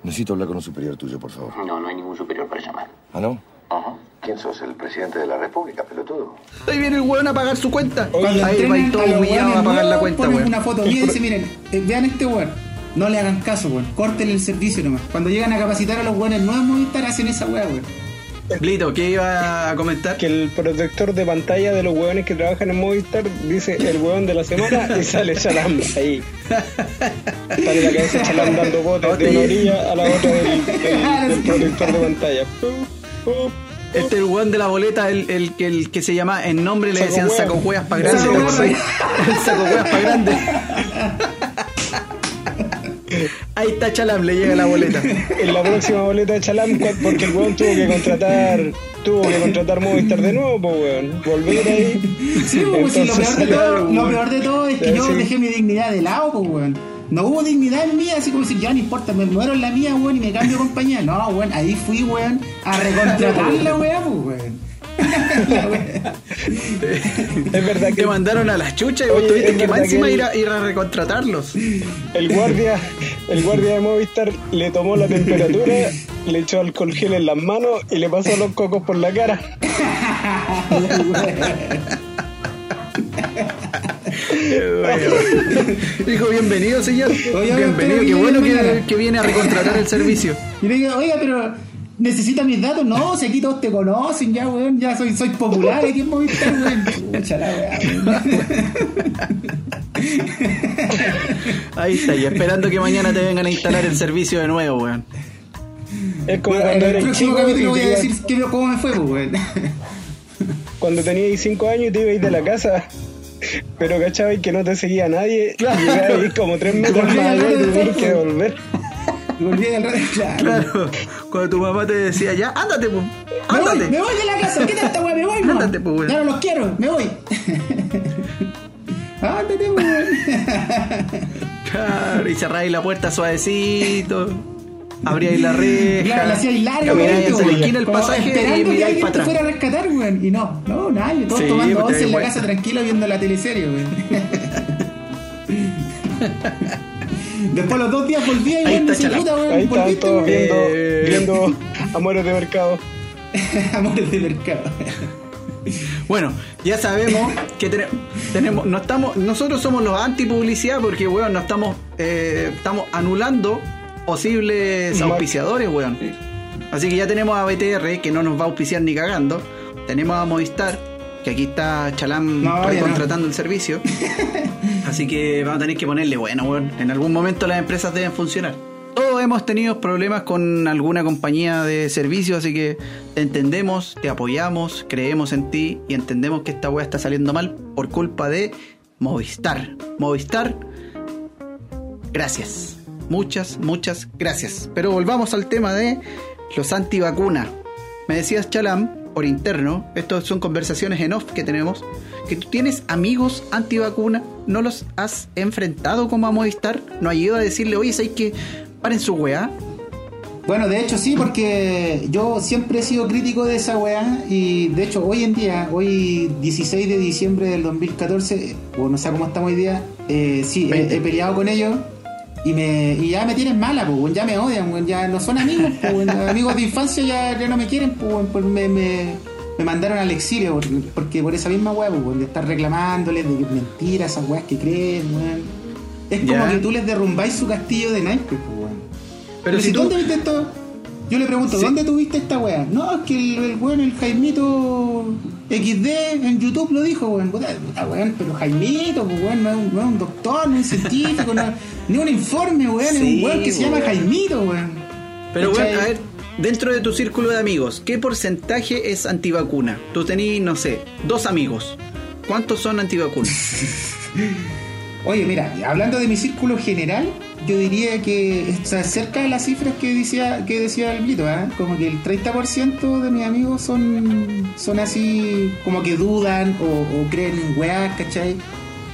Necesito hablar con un superior tuyo, por favor. No, no hay ningún superior para llamar. ¿Ah, no? Ajá. ¿Quién sos? ¿El presidente de la República, pelotudo? Ahí viene el weón a pagar su cuenta. Cuando Ahí va todo humillado a pagar la cuenta, weón. una foto y dice, miren, eh, vean este weón. No le hagan caso, weón. Córtenle el servicio nomás. Cuando llegan a capacitar a los weones nuevos Movistar, hacen esa weá, weón. Blito, ¿qué iba a comentar? Que el protector de pantalla de los hueones que trabajan en Movistar dice el hueón de la semana y sale Chalam ahí. Sale la cabeza Chalam dando botes de una orilla a la otra del, del- del protector de pantalla. Este es el weón de la boleta, el, el, que- el que se llama en nombre le Saco decían saco hueas para grande. Saco. El saco hueas para grande. Ahí está Chalam, le llega la boleta. En la próxima boleta de Chalam, porque el hueón tuvo que contratar tuvo que contratar Movistar de nuevo, pues weón. Volver ahí. Sí, pues, sí, lo, Entonces, peor de todo, lo weón. peor de todo es que yo Sí. dejé mi dignidad de lado, pues, weón. No hubo dignidad en mí, así como decir, ya no importa, me muero en la mía, weón, y me cambio de compañía. No, weón, ahí fui, weón, a recontratar la weá, weón. Es verdad Te que mandaron a las chuchas y vos tuviste que más encima que ir a, ir a recontratarlos. el guardia, el guardia de Movistar le tomó la temperatura, le echó alcohol gel en las manos y le pasó los cocos por la cara. Dijo, bienvenido, señor. Oye, bienvenido, qué bueno que, que viene a recontratar el servicio. Y le digo, oiga, pero necesita mis datos. No, si aquí todos te conocen ya, weón. Ya soy, soy popular aquí en Movistar, weón. Pucha la. Ahí está, y esperando que mañana te vengan a instalar el servicio de nuevo, weón. Es como En cuando el eres próximo capítulo voy a decir que, cómo me fue, pues, weón. cuando tenías 5 años y te ibas de la casa. Pero cachabas que no te seguía nadie y llegabas como 3 metros más allá y tenías que volver. Y volví al rato, claro. Claro, cuando tu mamá te decía, ya, ándate, pues, Me voy, ándate. me voy de la casa, ¿qué tal esta weá? Me voy, no. Ándate, pues, weón. Ya no los quiero, me voy. Ándate, pues, weón. Claro, y cerráis la puerta suavecito, abríais la reja, Claro, la hacía weón. hacia la esquina Como pasaje y Esperando que miráis alguien para te atrás. fuera a rescatar, weón. Y no, no, nadie. Todos Sí, tomando once en la casa tranquilo viendo la teleserie, weón. Después los dos días volví y Ahí decía, Chalán. puta, weón, Ahí todos viendo, Eh. viendo Amores de Mercado. Amores de mercado. Bueno, ya sabemos que tene- tenemos, no estamos, nosotros somos los anti publicidad porque, weón, no estamos, eh, estamos anulando posibles auspiciadores, weón. Así que ya tenemos a BTR que no nos va a auspiciar ni cagando. Tenemos a Movistar, que aquí está Chalam No, contratando el servicio. Así que vamos a tener que ponerle, bueno, weón, en algún momento las empresas deben funcionar. Todos hemos tenido problemas con alguna compañía de servicio, así que te entendemos, te apoyamos, creemos en ti y entendemos que esta weá está saliendo mal por culpa de Movistar. Movistar, gracias. Muchas, muchas gracias. Pero volvamos al tema de los antivacunas. Me decías, Chalam, por interno, estas son conversaciones en off que tenemos, que tú tienes amigos antivacuna, no los has enfrentado como a Movistar, no has ido a decirle, oye, ¿sabes que paren su weá? Bueno, de hecho sí, porque yo siempre he sido crítico de esa weá y de hecho hoy en día, hoy 16 de diciembre del 2014, o no sé cómo estamos hoy día, eh, sí, he, he peleado con ellos y me y ya me tienen mala, pues, ya me odian, ya no son amigos, pues, amigos de infancia ya, ya no me quieren, pues, pues, me, me, me mandaron al exilio porque, porque por esa misma weá, pues, de estar reclamándoles de que es mentira, esas weas que creen, weón. Es como que tú les derrumbáis su castillo de naipes, pues, weón. Pero si tú... ¿dónde viste esto? Yo le pregunto, Sí. ¿dónde tuviste esta weá? No, es que el, el weón, el Jaimito XD en YouTube lo dijo, weón. Puta, puta, weón, pero Jaimito, pues, weón, no es, un, no es un doctor, no es un científico, no, ni un informe, weón, es Sí, un weón que se llama weón. Jaimito, weón. Pero ¿Cachai? bueno, a ver, dentro de tu círculo de amigos, ¿qué porcentaje es antivacuna? Tú tenés, no sé, dos amigos. ¿Cuántos son antivacunas? Oye, mira, hablando de mi círculo general, yo diría que está cerca de las cifras que decía, que decía el Blito, ¿eh? Como que el 30% de mis amigos son, son así, como que dudan o, o creen en weas, ¿cachai?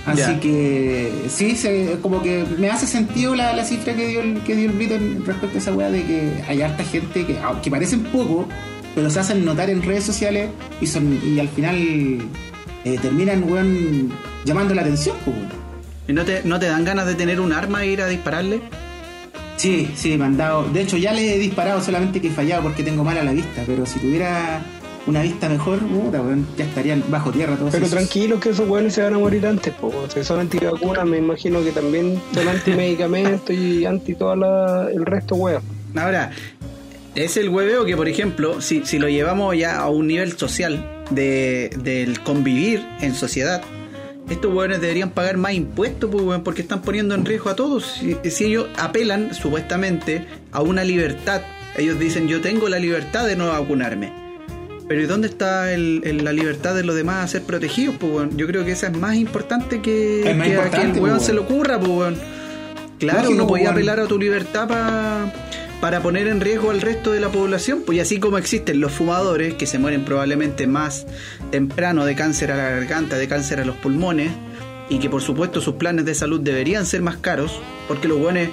Así que sí, se, como que me hace sentido la, la cifra que dio, el, que dio el Blito respecto a esa wea de que hay harta gente que, aunque parecen poco, pero se hacen notar en redes sociales y, son, y al final eh, terminan, weón, llamando la atención, pues. ¿Y no te, no te dan ganas de tener un arma e ir a dispararle? Sí, sí, me han dado. De hecho, ya le he disparado, solamente que he fallado porque tengo mala la vista. Pero si tuviera una vista mejor, puta, weón, ya estarían bajo tierra todos Pero esos. tranquilos que esos weones se van a morir antes, po. Si son antivacunas, me imagino que también son anti-medicamentos y anti todo el resto, weón. Ahora, es el hueveo que, por ejemplo, si, si lo llevamos ya a un nivel social de, del convivir en sociedad, estos hueones deberían pagar más impuestos pues, weón, porque están poniendo en riesgo a todos. Si, si ellos apelan supuestamente a una libertad, ellos dicen yo tengo la libertad de no vacunarme. Pero ¿y dónde está el- el- la libertad de los demás a ser protegidos? Pues, weón? Yo creo que esa es más importante que, más que a que el weón pues, se le ocurra. Pues, weón. Claro, Lógico, no podía apelar a tu libertad pa- para poner en riesgo al resto de la población. Pues así como existen los fumadores, que se mueren probablemente más temprano de cáncer a la garganta, de cáncer a los pulmones, y que por supuesto sus planes de salud deberían ser más caros, porque los buenos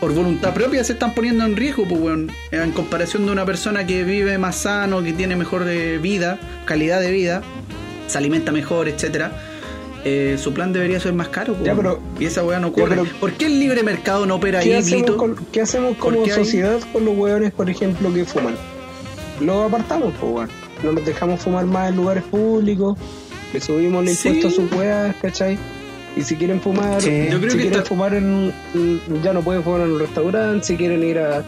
por voluntad propia se están poniendo en riesgo, pues weón, en comparación de una persona que vive más sano, que tiene mejor eh, vida, calidad de vida, se alimenta mejor, etcétera. Eh, su plan debería ser más caro, Ya, pero- y esa weá no ocurre. pero- ¿Por qué el libre mercado no opera ¿Qué ahí, hacemos, con- qué hacemos como ¿Por qué hay- sociedad con los hueones, por ejemplo, que fuman? Los apartamos, pues, weón. No los dejamos fumar más en lugares públicos, le subimos el Sí. impuesto a sus weas, ¿cachai? Y si quieren fumar, Sí. Yo creo si que quieren está- fumar en ya no pueden fumar en un restaurante, si quieren ir a,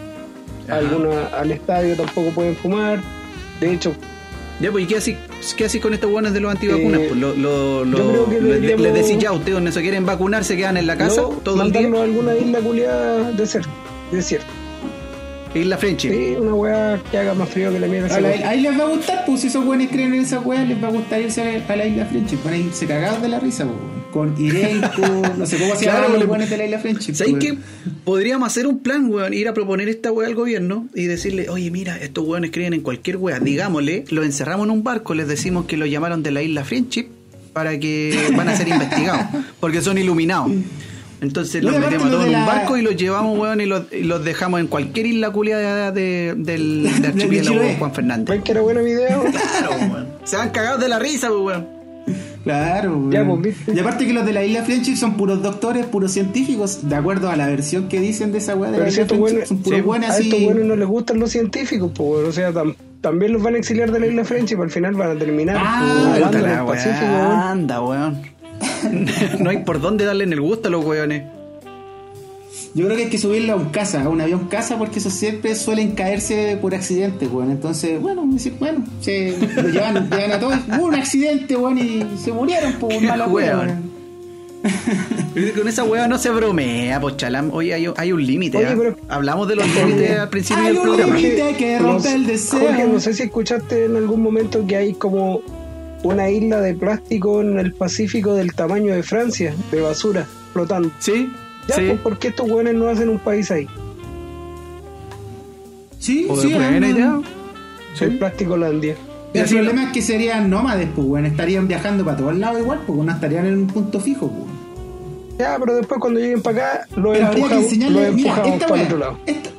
alguna al estadio tampoco pueden fumar. De hecho, Ya, pues, ¿y qué así, qué así con estos buenos de los antivacunas? Eh, pues, lo, lo, lo- yo creo que le- le- deberíamos- les decís ya, ustedes no se quieren vacunar, se quedan en la casa no, todo el día. alguna isla culiada desierta. desierto. Isla Friendship. Sí, una wea que haga más frío que la mierda. Ahí les va a gustar, pues si esos buenos creen en esa weá, les va a gustar irse a, a la isla Friendship. Van a irse cagados de la risa, pues, con Irenco, no sé cómo se Claro, llaman los de la isla Friendship. ¿Sabéis pues. qué? Podríamos hacer un plan, weón, ir a proponer esta weá al gobierno y decirle, oye, mira, estos weones creen en cualquier weá, digámosle, los encerramos en un barco, les decimos que lo llamaron de la isla Friendship para que van a ser investigados, porque son iluminados. Entonces los aparte metemos a todos en de un la- barco y los llevamos, weón, y los, y los dejamos en cualquier isla culiada de, del, del archipiélago Chiloé. Juan Fernández. ¿Ven que era buena video? Claro, weón. Se van cagados de la risa, pues, weón. Claro, Ya, weón. pues. Y aparte que los de la isla Friendship son puros doctores, puros científicos, de acuerdo a la versión que dicen de esa weá de Pero la si isla estos Friendship, buenos, son puros sí, buenos a estos buenos no les gustan los científicos, pues, o sea, tam- también los van a exiliar de la isla Friendship, al final van a terminar Ah, pues. Anda, weón. no hay por dónde darle en el gusto a los weones. Yo creo que hay que subirlo a un casa, a un avión casa, porque esos siempre suelen caerse por accidente, weón. Entonces, bueno, bueno, se lo llevan, llevan a todos. Hubo un accidente, weón, y se murieron por Qué mala weón. Con esa weá no se bromea, pues chalam. Oye, hay, hay un límite. ¿ah? pero- Hablamos de los límites al principio Hay del un programa. límite. Hay que romper el deseo. Jorge, no sé si escuchaste en algún momento que hay como una isla de plástico en el Pacífico del tamaño de Francia, de basura, flotando. Sí, Ya, sí. pues, ¿por qué estos weones no hacen un país ahí? Sí, O sí, de buena hay un- idea. El plástico holandés. El así problema es que serían nómades, pues, weón. Estarían viajando para todos lados igual, pues, no estarían en un punto fijo, pues. Ya, pero después cuando lleguen para acá, que empujamos, mira, empujamos esta para el otro lado. esta-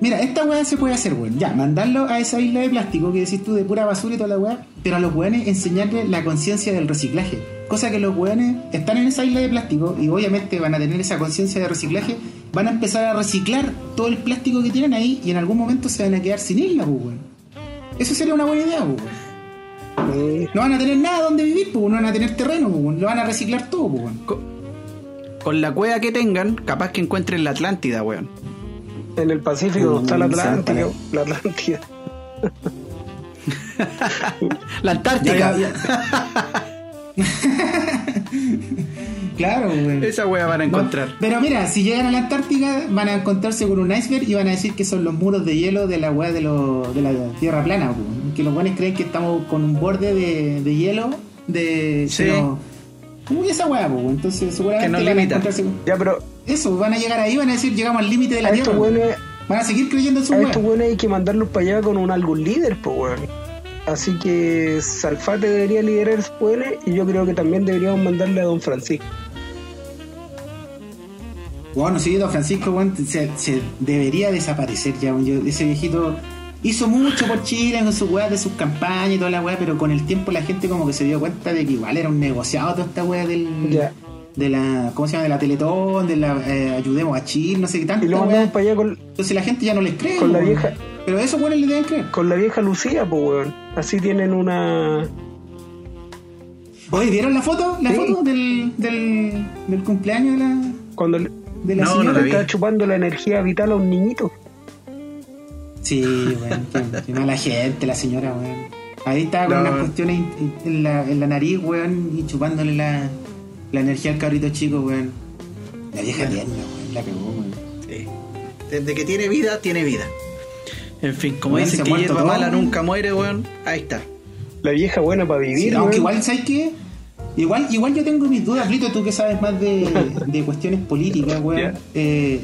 mira, esta weá se puede hacer, weón. Ya, mandarlo a esa isla de plástico que decís tú de pura basura y toda la weá, pero a los weones enseñarles la conciencia del reciclaje. Cosa que los weones están en esa isla de plástico y obviamente van a tener esa conciencia de reciclaje, van a empezar a reciclar todo el plástico que tienen ahí y en algún momento se van a quedar sin isla, pues, weón. Eso sería una buena idea, pues, weón. No van a tener nada donde vivir, pues, no van a tener terreno, pues, weón. lo van a reciclar todo, pues, weón. Con, con la cueva que tengan, capaz que encuentren la Atlántida, weón. En el Pacífico no está la Atlántica, sí, la Atlántida. La Antártica. Ya, ya, ya. claro. Esa weá van a No, encontrar. pero mira, si llegan a la Antártica van a encontrarse con un iceberg y van a decir que son los muros de hielo de la weá de, lo- de la tierra plana, weón. que los buenos creen que estamos con un borde de, de hielo de Sí. pero- Uy, esa weá, weón. entonces seguramente Que van a limita. encontrarse con- Ya, pero Eso, van a llegar ahí, van a decir llegamos al límite de la a tierra. weón. weones Van a seguir creyendo en su a weá. estos weones hay que mandarlos para allá con un algún líder, pues weón. Así que Salfate debería liderar esos weones y yo creo que también deberíamos mandarle a Don Francisco. Bueno, sí, don Francisco, se, se debería desaparecer ya. Yo- ese viejito hizo mucho por Chile con sus weas de sus campañas y toda la wea, pero con el tiempo la gente como que se dio cuenta de que igual era un negociado toda esta wea del de la ¿cómo se llama? de la Teletón, de la eh, ayudemos a Chile, no sé qué tanto. Y lo mandamos para allá con, Entonces la gente ya no les cree, con la vieja Pero eso, bueno, le deben creer. Con la vieja Lucía, pues, weón. Así tienen una. Oye, ¿vieron la foto? ¿La Sí. foto del, del, del cumpleaños de la, Cuando de la No, no señora? la está chupando la energía vital a un niñito. Sí, weón, qué, mala gente la señora, weón. Ahí estaba con No. unas cuestiones en, en la, en la nariz, weón, y chupándole la, la energía al cabrito chico, weón. La vieja tierna, weón, la pegó, weón. Sí. Desde que tiene vida, tiene vida. En fin, como se ha que hierba todo, mala nunca muere, weón. Ahí está. La vieja buena para vivir, Sí, aunque igual, ¿sabes qué? Igual, igual yo tengo mis dudas, Lito, tú que sabes más de, de cuestiones políticas, weón. Eh,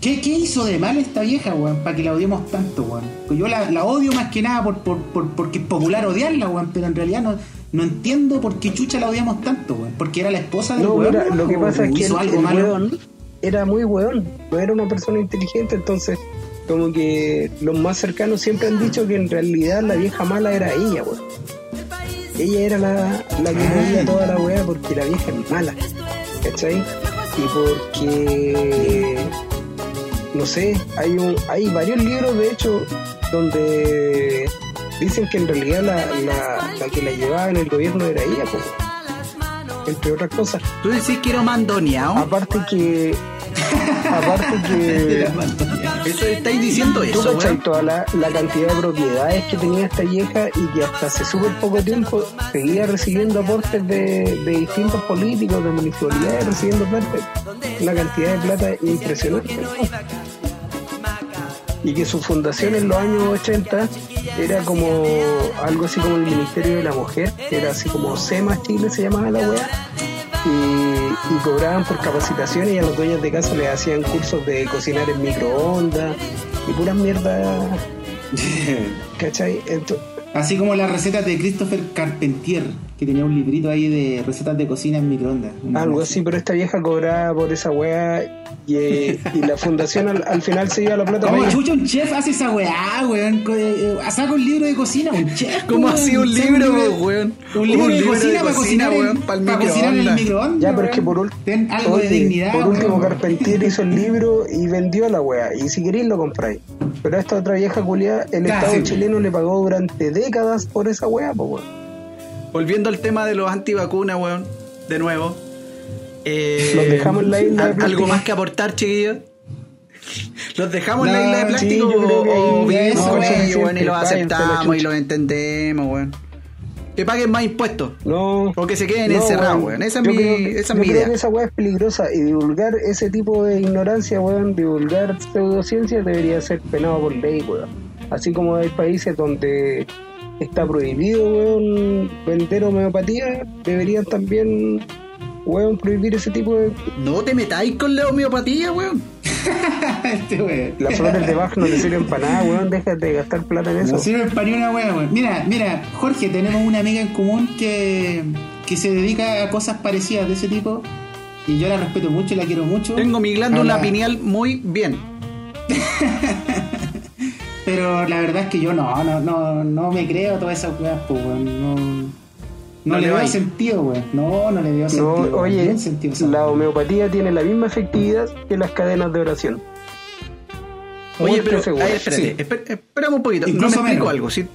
¿qué, ¿Qué hizo de mal esta vieja, weón, para que la odiemos tanto, weón? Pues yo la, la odio más que nada por, por, por- porque es popular odiarla, weón, pero en realidad no, no entiendo por qué chucha la odiamos tanto, weón. Porque era la esposa del No, weón, mira, lo que pasa es que el, hizo algo el malo. weón era muy weón, no era una persona inteligente, entonces como que los más cercanos siempre han dicho que en realidad la vieja mala era ella, weón. Ella era la, la que Ah. movía toda la weá porque la vieja es mala, ¿cachai? Y porque, no sé, hay, un, hay varios libros de hecho donde dicen que en realidad la, la, la que la llevaba en el gobierno era ella, pues, entre otras cosas. Tú decís que era mandoneado. Aparte que. Aparte que. Eso estáis diciendo ¿Tú eso, cachai weón. toda la, la cantidad de propiedades que tenía esta vieja y que hasta hace súper poco tiempo seguía recibiendo aportes de, de distintos políticos, de municipalidades, recibiendo plata? Una cantidad de plata impresionante. Y que su fundación en los años 80 era como algo así como el Ministerio de la Mujer, que era así como SEMA Chile se llamaba la wea. Y, cobraban por capacitaciones y a los dueños de casa les hacían cursos de cocinar en microondas y puras mierdas, ¿cachai? Ento- Así como las recetas de Christopher Carpentier, que tenía un librito ahí de recetas de cocina en microondas. Algo así, pero esta vieja cobraba por esa wea y, eh, y la fundación al, al final se iba la plata ¿Cómo chucha un chef hace esa weá, weón? Eh, eh, Saca un libro de cocina, un chef. ¿Cómo weón. así un libro, weón? Un libro, Un de, libro de cocina para cocina, cocinar, weón, para cocinar en el microondas. Ya, pero es que por, Ten algo de oye, dignidad, por último weón. Carpentier hizo el libro y vendió la wea. Y si queréis lo compráis. Pero a esta otra vieja culiada, el Ya, Estado chileno le pagó durante décadas por esa wea, pues weón. Volviendo al tema de los antivacunas, weón. De nuevo. Eh, Los dejamos en la isla de ¿al- ¿Algo más que aportar, chiquillos? ¿Los dejamos en la isla de sí, plástico o con ellos, suficiente, weón, y los aceptamos y los entendemos, weón? Que paguen más impuestos. No. O que se queden no, encerrados, weón. Esa es Yo mi, creo esa es yo mi creo idea. que esa weá es peligrosa y divulgar ese tipo de ignorancia, weón, divulgar pseudociencia debería ser penado por ley, weón. Así como hay países donde está prohibido, weón, vender homeopatía, deberían también, weón, prohibir ese tipo de... No te metáis con la homeopatía, weón. Este weón. Las flores de Bach no le sirven para nada, weón, déjate de gastar plata en eso. No sirve para ni una wea, weón. Mira, mira, Jorge, tenemos una amiga en común que, que se dedica a cosas parecidas de ese tipo. Y yo la respeto mucho y la quiero mucho. Tengo mi glándula pineal muy bien. Pero la verdad es que yo no, no, no, no me creo todas esas weas, pues, weón. No, no, No le le veo sentido, weón. No, no le veo No, sentido. weón. oye, sentido, la homeopatía tiene la misma efectividad que las cadenas de oración. Oye, pero, segura. a ver, espérate, Sí. esper- esperamos un poquito. Incluso no me explico menos. algo. Si,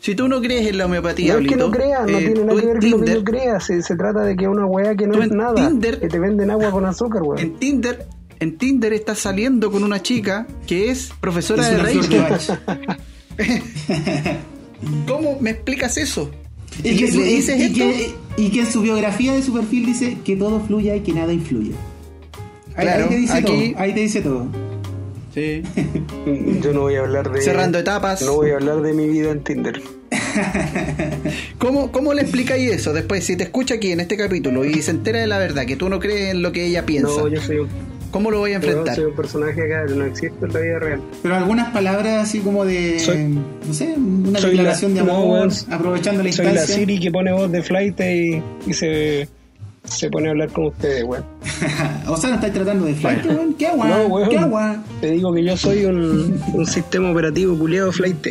si tú no crees en la homeopatía, No es que no creas, no eh, tiene nada que ver con lo que yo crea. Se, se trata de que es una weá que no es en nada. Tinder- que te venden agua con azúcar, weón. en Tinder, en Tinder estás saliendo con una chica que es profesora Es de Reiki. ¿Cómo me explicas eso? Y ¿Y que, su- dices y, esto? que, y que en su biografía de su perfil dice que todo fluya y que nada influya. Ahí, Claro, ahí te dice aquí- todo. Ahí te dice todo. Sí. Yo no voy a hablar de. Cerrando etapas. No voy a hablar de mi vida en Tinder. ¿Cómo, ¿Cómo le explicáis eso después? Si te escucha aquí en este capítulo y se entera de la verdad, que tú no crees en lo que ella piensa, No, yo soy un, ¿cómo lo voy a enfrentar? soy un personaje acá, no existe en la vida real. Pero algunas palabras así como de. Soy- no sé, una soy declaración la- de amor, aprovechando la Soy la instancia. Siri que pone voz de flight y, y se, se pone a hablar con ustedes, weón. o sea, no estáis tratando de flight, weón. ¿Qué agua? No, weón. ¿Qué agua? Te digo que yo soy un, un sistema operativo culiado flight.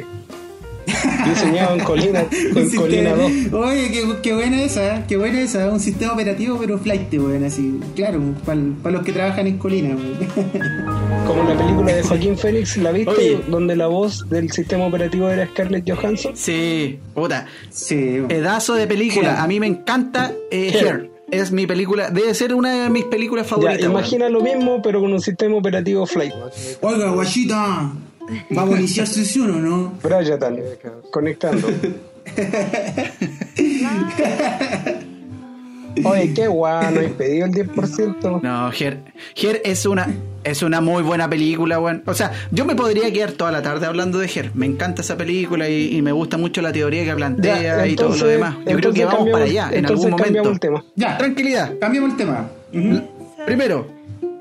Diseñado en Colina, en Colina 2. sistema- Oye, qué, qué buena esa, qué buena esa. Un sistema operativo, pero flight, weón. Así, claro, para los que trabajan en Colina, weón. Como la película de Joaquín Phoenix, ¿la viste? Oye. Donde la voz del sistema operativo era Scarlett Johansson. Sí, puta. Sí. Pedazo de película. Hair. A mí me encanta eh, Hair. Hair. Es mi película, debe ser una de mis películas Ya, favoritas. weón. imagina lo mismo, pero con un sistema operativo Flight. Oiga, guachita, ¿vamos a iniciar sesión o no? Bryatan, conectando. Oye, qué guay, no he pedido el 10%. No, Her, Her es una es una muy buena película, weón. O sea, yo me podría quedar toda la tarde hablando de Her. Me encanta esa película y, y me gusta mucho la teoría que plantea Ya, y todo lo demás. Yo creo que vamos para allá en algún momento. el tema. Ya, Tranquilidad. cambiamos el tema. Primero,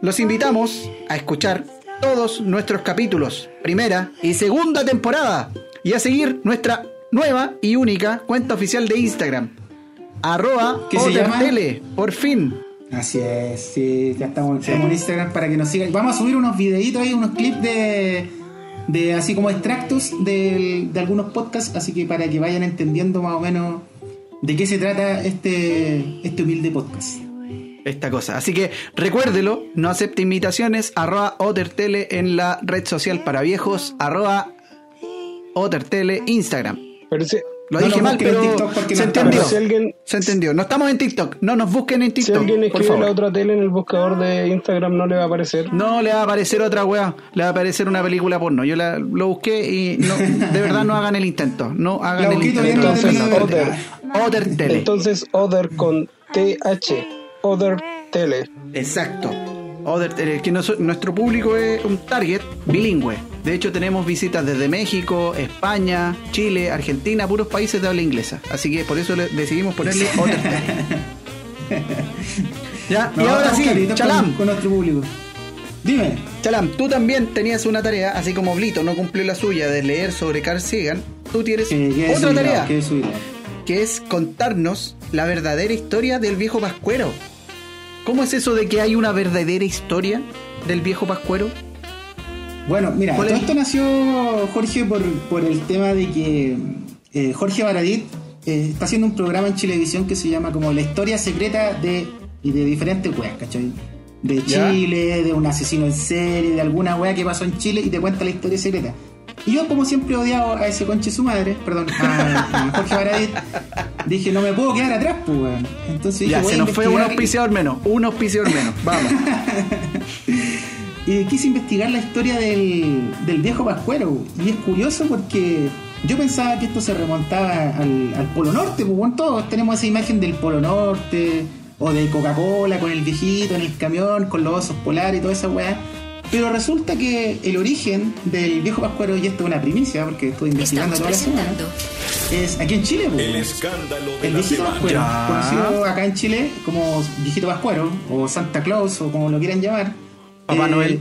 los invitamos a escuchar todos nuestros capítulos, primera y segunda temporada, y a seguir nuestra nueva y única cuenta oficial de Instagram, arroba ¿Qué se llama? Otertele, por fin. Así es, sí, ya estamos, en Instagram para que nos sigan. Vamos a subir unos videitos ahí, unos clips de, de así como extractos del- de algunos podcasts, así que para que vayan entendiendo más o menos de qué se trata este, este humilde podcast. Esta cosa. Así que recuérdelo, no acepte invitaciones, arroba Otertele en la red social para viejos, arroba Otertele Instagram. Pero si, Lo No dije mal, pero se no entendió. si alguien, Se entendió. No estamos en TikTok, no nos busquen en si TikTok. alguien por escribe favor. la otra tele en el buscador de Instagram, no le va a aparecer. No le va a aparecer otra weá, le va a aparecer una película porno. Yo la- lo busqué y no, de verdad no hagan el intento. No hagan el intento. Entonces, Other. Tele. Entonces, Other con TH. Other Tele. Exacto. Other Tele, que nuestro público es un target bilingüe. De hecho, tenemos visitas desde México, España, Chile, Argentina, puros países de habla inglesa. Así que por eso le decidimos ponerle Otter Tele. ya, y No, ahora estamos sí, con- Chalam. Con, nuestro público. Dime. Chalam, tú también tenías una tarea, así como Blito no cumplió la suya de leer sobre Carl Sagan, tú tienes eh, ¿qué es otra tarea, que es contarnos la verdadera historia del viejo Pascuero. ¿Cómo es eso de que hay una verdadera historia del viejo Pascuero? Bueno, mira, ¿Cuál todo es? esto nació, Jorge, por, por el tema de que eh, Jorge Baradit eh, está haciendo un programa en Chilevisión que se llama como La historia secreta de, y de diferentes weas, ¿cachai? De ¿Ya? Chile, de un asesino en serie, de alguna wea que pasó en Chile y te cuenta la historia secreta. Y yo, como siempre, odiado a ese conche su madre, perdón, a, Jorge Baradit, dije, no me puedo quedar atrás, pues, weón. Entonces dije, Ya, se nos fue un auspiciador menos, un auspiciador menos, vamos. y quise investigar la historia del, del viejo Pascuero. Y es curioso porque yo pensaba que esto se remontaba al, al Polo Norte. Pues bueno, todos tenemos esa imagen del Polo Norte o de Coca-Cola con el viejito en el camión, con los osos polares y toda esa weá. Pero resulta que el origen del viejo Pascuero, y esto es una primicia porque estuve investigando Estamos toda la semana, es aquí en Chile. pues, El escándalo de El viejito. Pascuero, Ya. conocido acá en Chile como viejito Pascuero o Santa Claus o como lo quieran llamar. Eh, Papá Noel.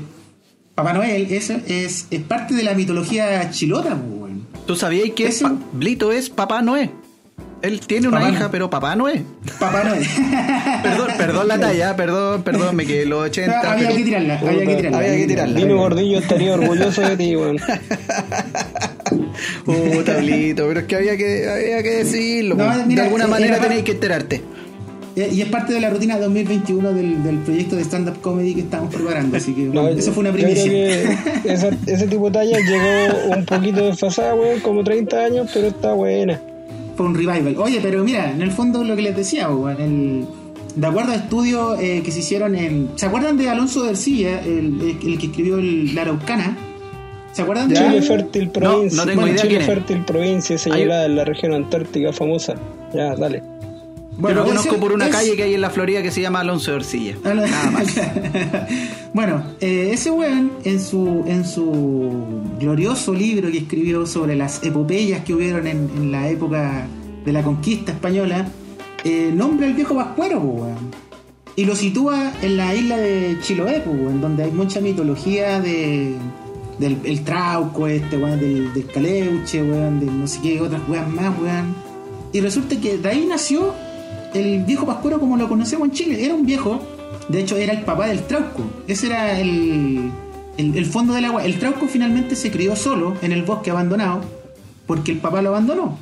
Papá Noel eso es, es parte de la mitología chilota, pues. ¿Tú sabías que Pa- Blito es Papá Noé? Él tiene una Papá hija, pero Papá Noé. Papá Noel. Perdón, perdón la talla, perdón, perdón, me quedé los 80. había pero- que tirarla, había que tirarla. Había que tirarla. Dino Gordillo estaría orgulloso de ti, weón. Puta, Blito, pero es que había que, había que decirlo. No, mira, de alguna eh, manera era- tenéis que enterarte. Eh, Y es parte de la rutina 2021 del, del proyecto de stand-up comedy que estamos preparando. Así que No, eso fue una primicia. esa- ese tipo de talla llegó un poquito desfasada, weón, como 30 años, pero está buena. Fue un revival. Oye, pero mira, en el fondo lo que les decía, weón, el, de acuerdo a estudios eh, que se hicieron en. ¿Se acuerdan de Alonso de Ercilla, el, el- el que escribió el, La Araucana? ¿Se acuerdan de Chile? Fértil Provincia. no tengo Bueno, idea Chile quién es. Fértil Provincia, señalada en la región antártica famosa. Ya, dale. Yo lo conozco por una es- calle que hay en la Florida que se llama Alonso de Orcilla. Ah. Nada más. bueno, eh, ese weón en su, en su glorioso libro que escribió sobre las epopeyas que hubieron en, en la época de la conquista española, eh, nombra al viejo Pascuero, weón. Y lo sitúa en la isla de Chiloé, weón, donde hay mucha mitología de del el trauco este, weón, del, del caleuche, weón, de no sé qué otras weas más, weón. Y resulta que de ahí nació el viejo Pascuero como lo conocemos en Chile. Era un viejo, de hecho era el papá del Trauco. Ese era el, el, fondo del agua. El Trauco finalmente se crió solo en el bosque abandonado porque el papá lo abandonó.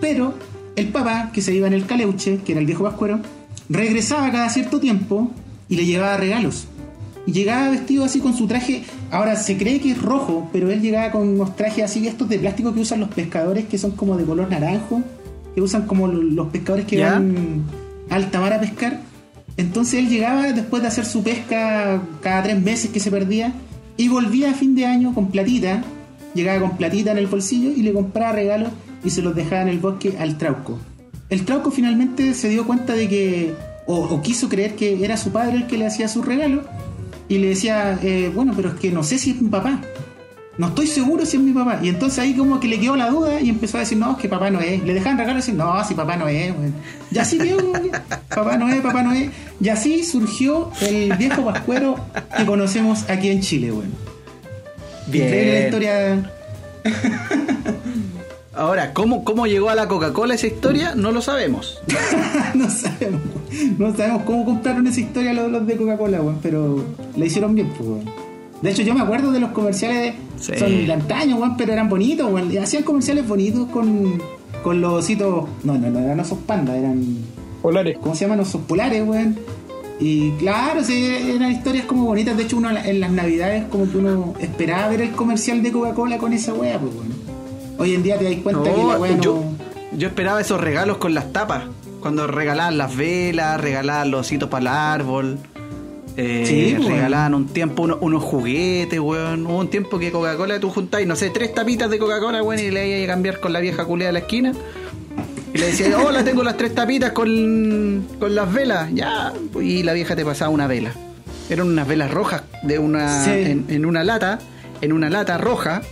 Pero el papá, que se iba en el Caleuche, que era el viejo Pascuero, regresaba cada cierto tiempo y le llevaba regalos. y llegaba vestido así con su traje. Ahora se cree que es rojo, pero él llegaba con unos trajes así, estos de plástico que usan los pescadores, que son como de color naranjo, que usan como los pescadores que ¿Ya? van a alta mar a pescar. Entonces él llegaba después de hacer su pesca cada tres meses que se perdía y volvía a fin de año con platita. Llegaba con platita en el bolsillo y le compraba regalos y se los dejaba en el bosque al trauco. El trauco finalmente se dio cuenta de que, o, o quiso creer que era su padre el que le hacía sus regalos y le decía, eh, bueno, pero es que no sé si es mi papá. No estoy seguro si es mi papá. Y entonces ahí como que le quedó la duda y empezó a decir, no, es que papá no es. Le dejaban regalos y decían, no, si papá no es. weón". Y así quedó, papá no es, papá no es. Y así surgió el viejo pascuero que conocemos aquí en Chile, weón. Increíble la Bien. historia. Ahora, ¿cómo, ¿cómo llegó a la Coca-Cola esa historia? No lo sabemos. no sabemos. No sabemos cómo compraron esa historia los, los de Coca-Cola, weón. Pero la hicieron bien, pues, weón. De hecho, yo me acuerdo de los comerciales. Sí. Son de antaño, weón, pero eran bonitos, weón. Y hacían comerciales bonitos con, con los ositos. No, no, no eran osos panda, eran. Polares. ¿Cómo se llaman? Osos polares, weón. Y claro, sí, eran historias como bonitas. De hecho, uno en las navidades, como que uno esperaba ver el comercial de Coca-Cola con esa weá, pues, weón. Hoy en día te das cuenta que la weá no. yo, yo esperaba esos regalos con las tapas. Cuando regalaban las velas, regalaban los ositos para el árbol. Eh, Sí, weón. regalaban un tiempo uno- unos juguetes, weón. Hubo un tiempo que Coca-Cola tú juntáis, no sé, tres tapitas de Coca-Cola, weón, y le ibas a cambiar con la vieja culea de la esquina. Y le decía, hola, tengo las tres tapitas con, con las velas. Ya. Y la vieja te pasaba una vela. Eran unas velas rojas de una Sí. en, en una lata, en una lata roja,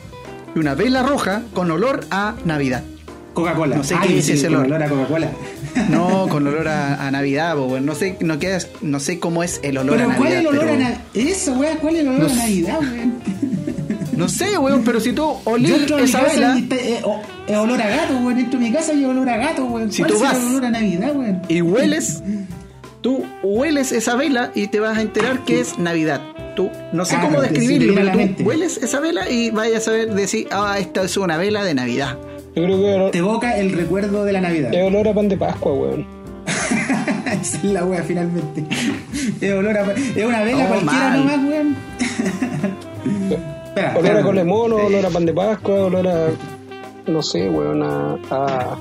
y una vela roja con olor a Navidad. Coca-Cola. No sé Ay, qué es ese con olor. olor a Coca-Cola. No, con olor a, a Navidad, po. No sé, no, queda- no sé cómo es el olor Pero a ¿cuál Navidad. es el olor pero- a Navidad? Eso, weón, ¿cuál es el olor No a. Navidad, weón? No sé, weón, pero si tú mi esa vela está, eh, es olor a gato, weón. Entro a mi casa y es olor a gato, weón. Si ¿Cuál tú vas- el olor a Navidad, weón? y hueles, tú hueles esa vela y te vas a enterar que es Navidad. Tú, no sé Ah, cómo pero te- describirlo, te pero tú hueles esa vela y vayas a saber decir, ah, esta es una vela de Navidad. Yo creo que olor- Te evoca el recuerdo de la Navidad. es olor a pan de Pascua, weón. Esa es la wea, finalmente. Es olor a. Es una vela Oh, cualquiera mal. nomás, weón. Espera, Olor a espera. colemono, olor a pan de Pascua, olor a. No sé, weón, a. a,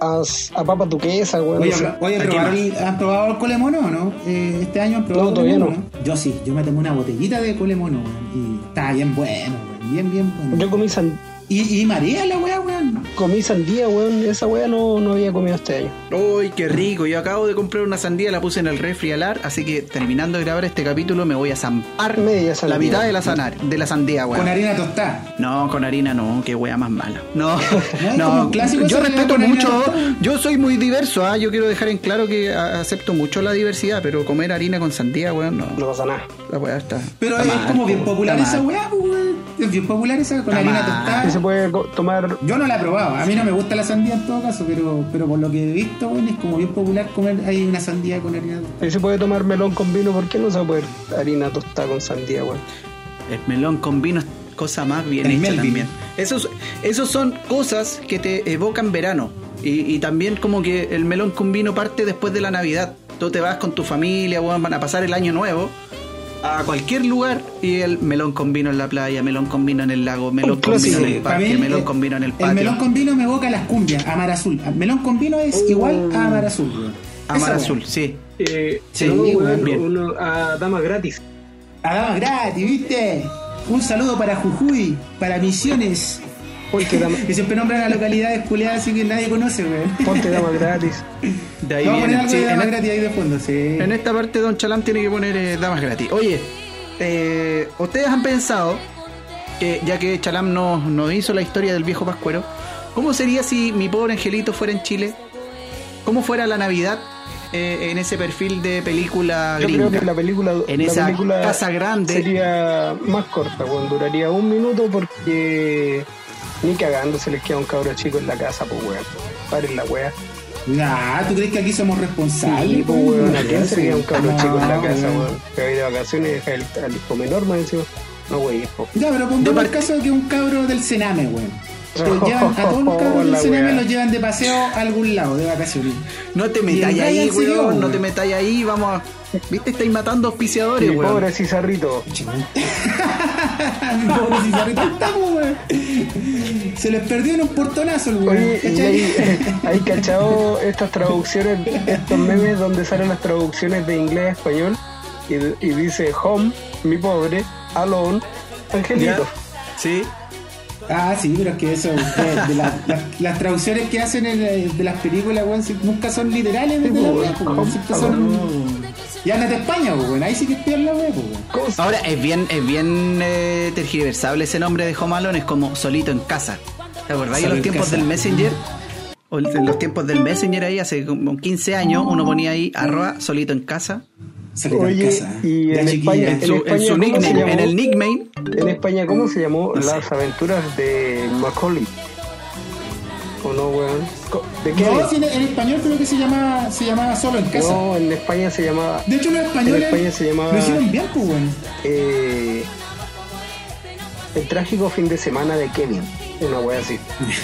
a, a papa tuquesa, weón. Oye, no sé. oye, ¿A qué ¿probaron más? el- ¿han probado el colemono o no? Eh, este año han probado No, todavía no. Yo sí, yo me tomé una botellita de colemono, weón. Y está bien bueno, weón. Bien, bien bueno. Yo comí, san- Y, y marea la wea, weón. comí sandía, weón. Esa weá no, no había comido este año. Uy, qué rico. Yo acabo de comprar una sandía, la puse en el refri alar, así que terminando de grabar este capítulo me voy a zampar Media sandía. la mitad de la, sanar, de la sandía, weón. Con harina tostada. No, con harina no, qué wea más mala. No, no, clásico yo respeto mucho, yo soy muy diverso, ¿ah? yo quiero dejar en claro que acepto mucho la diversidad, pero comer harina con sandía, weón, no. No pasa nada. La weá está. Pero está es mal, como bien po, popular esa weá, weón. Es bien popular esa con Está harina mal. tostada. Puede tomar. Yo no la he probado, a mí no me gusta la sandía en todo caso, pero, pero por lo que he visto, weón, es como bien popular comer ahí una sandía con harina tostada. Se puede tomar melón con vino. ¿Por qué no se va a poder harina tostada con sandía, weón? El melón con vino es cosa más bien El hecha también. Esos, esos son cosas que te evocan verano. Y, y también como que el melón con vino parte después de la Navidad. Tú te vas con tu familia, weón, van a pasar el año nuevo a cualquier lugar y el melón con vino en la playa, melón con vino en el lago, melón con vino en el parque, mí, melón eh, con vino en el El patio. melón con vino me evoca las cumbias, a mar azul. El melón con vino es igual a mar azul. Amar azul, sí. Eh, Sí, no, weón, bien. uno- a damas gratis. A damas gratis, ¿viste? Un saludo para Jujuy, para Misiones, Ponte dama, que siempre nombran a localidades culiadas así que nadie conoce, weón. ponte damas gratis. De ahí Vamos a poner viene. algo sí, de en, damas gratis ahí de fondo, sí. en esta parte Don Chalán tiene que poner eh, damas gratis. Oye, eh, ustedes han pensado que ya que Chalam nos, nos hizo la historia del viejo Pascuero, ¿cómo sería si mi pobre angelito fuera en Chile? ¿Cómo fuera la Navidad eh, en ese perfil de película Yo gringa? creo que la película, En la esa película casa grande. sería más corta, weón. Duraría un minuto porque ni cagando se les queda un cabro chico en la casa, pues weón. Paren la wea. Nah, ¿tú crees que aquí somos responsables? Sí, pues weón. ¿A quién se le queda un cabro No, chico en la casa, weón. weón? Que hay de vacaciones y deja el, al hijo menor más encima. No, wey, po. Ya, pero el parte- caso de que un cabro del Sename, weón. Los llevan a todos los cabros del wea. los llevan de paseo a algún lado, de vacaciones. No te metáis ahí, weón. No weón. te metáis ahí, vamos a. ¿Viste? Estáis matando auspiciadores, Mi weón. pobre Cizarrito. Pobre Cizarrito, estamos, weón. Se les perdió en un portonazo el weón. Oye, y ¿cachai? ahí, ahí cachado estas traducciones, estos memes donde salen las traducciones de inglés a español y, y dice home, mi pobre, alone, angelito. Sí. Ah, sí, pero es que eso, de- de la- las- las traducciones que hacen en, eh, de las películas, weón, nunca son literales de Sí, la son. Y andas de España, pues, weón, ahí sí que es peor la pues, weón. ¿Cómo se- Ahora es bien, es bien eh, tergiversable ese nombre de Home Alone, es como solito en casa. ¿Te acordáis de Solo los en tiempos casa. del Messenger? O en los tiempos del Messenger ahí, hace como 15 años, uno ponía ahí arroba solito en casa. Salir a Oye, casa. y en. España- En su, en España, su ¿cómo se nickname, en el nickname. En España, ¿cómo se llamó? Las aventuras de Macaulay. ¿O no, weón? ¿De qué? No, sí, en, en español creo que se llamaba, se llamaba solo en casa. No, en España se llamaba De hecho, los españoles En España se llamaba- lo hicieron bien, pues, weón. eh, El trágico fin de semana de Kevin. Una wea así.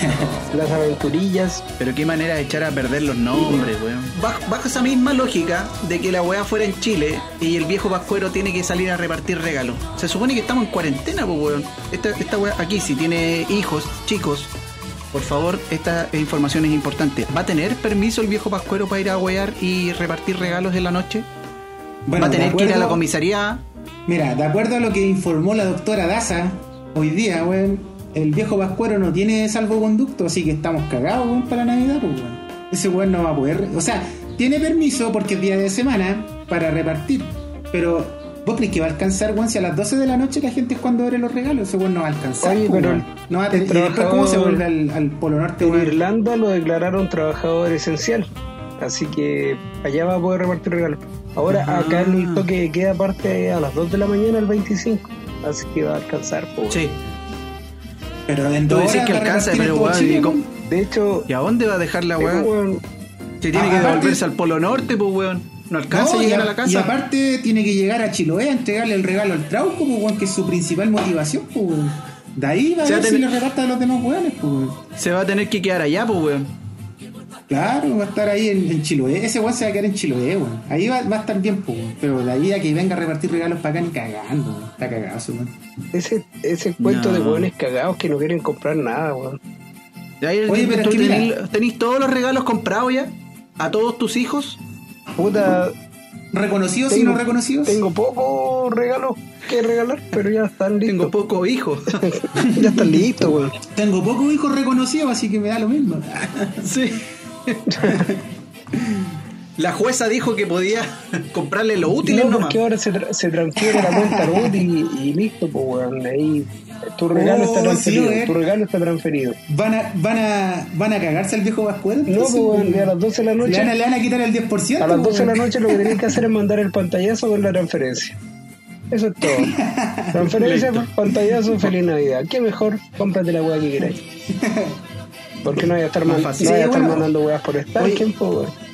Las aventurillas. Pero qué manera de echar a perder los nombres, weón. Bajo, bajo esa misma lógica de que la weá fuera en Chile y el viejo pascuero tiene que salir a repartir regalos. Se supone que estamos en cuarentena, pues, weón. Esta, esta weá aquí, si tiene hijos, chicos, por favor, esta información es importante. ¿Va a tener permiso el viejo pascuero para ir a wear y repartir regalos en la noche? Bueno, ¿Va a tener que ir a la comisaría? Mira, de acuerdo a lo que informó la doctora Daza, hoy día, weón, el viejo pascuero no tiene salvoconducto, así que estamos cagados, weón, para Navidad, pues, weón. Ese weón no va a poder. O sea, tiene permiso porque es día de semana para repartir, pero ¿vos crees que va a alcanzar, weón? Si a las 12 de la noche la gente es cuando abre los regalos, ese weón no va a alcanzar. Oye, pero el- no va a tener- y después, ¿cómo se vuelve al, al Polo Norte, En weón? Irlanda lo declararon trabajador esencial. Así que allá va a poder repartir regalos. Ahora Ah. acá el toque queda parte a las 2 de la mañana el 25. Así que va a alcanzar. po, weón. Sí. Pero en dos decís horas que alcanza, pero weón, Chile, ¿y cómo- weón. De hecho, ¿Y a dónde va a dejar la weón, Si tiene Ah, que aparte- devolverse al Polo Norte, pues, weón. No alcanza No, a llegar a- a la casa. y aparte tiene que llegar a Chiloé a entregarle el regalo al Trauco, pues, weón, que es su principal motivación, pues. De ahí va a ver si le reparta a los demás weones, pues, weón. Se va a tener que quedar allá, pues, weón. Claro, va a estar ahí en, en Chiloé. Ese weón se va a quedar en Chiloé, weón. Ahí va, va a estar bien, pues, weón. Pero de ahí a que venga a repartir regalos para acá ni cagando, weón. Está cagado, ese weón. ese, ese cuento No. de hueones cagados que no quieren comprar nada, weón. Oye, pero tú es que tenís todos los regalos comprados ya? ¿A todos tus hijos? Puta, ¿Reconocidos y no reconocidos? tengo pocos regalos que regalar, pero ya están listos. Tengo pocos hijos. ya están listos, weón. Tengo pocos hijos reconocidos, así que me da lo mismo. sí. La jueza dijo que podía comprarle lo útil No, nomás. porque ahora se, tra- se transfiere la cuenta RUT y, y listo, pues, weón. Ahí tu regalo Oh, está transferido. tu regalo está transferido. ¿Van a, van a, van a cagarse al viejo Pascuero? No, pues, a las 12 de la ¿Le van, a, noche. le van a quitar el 10%? A las 12 de la noche lo que tenés que hacer es mandar el pantallazo con la transferencia. Eso es todo. Transferencia, pantallazo, feliz Navidad. ¿Qué mejor? Cómprate la weá que queráis. Porque no vaya a estar, Más no vaya a estar bueno. mandando weas por estar Oye, tiempo, weón.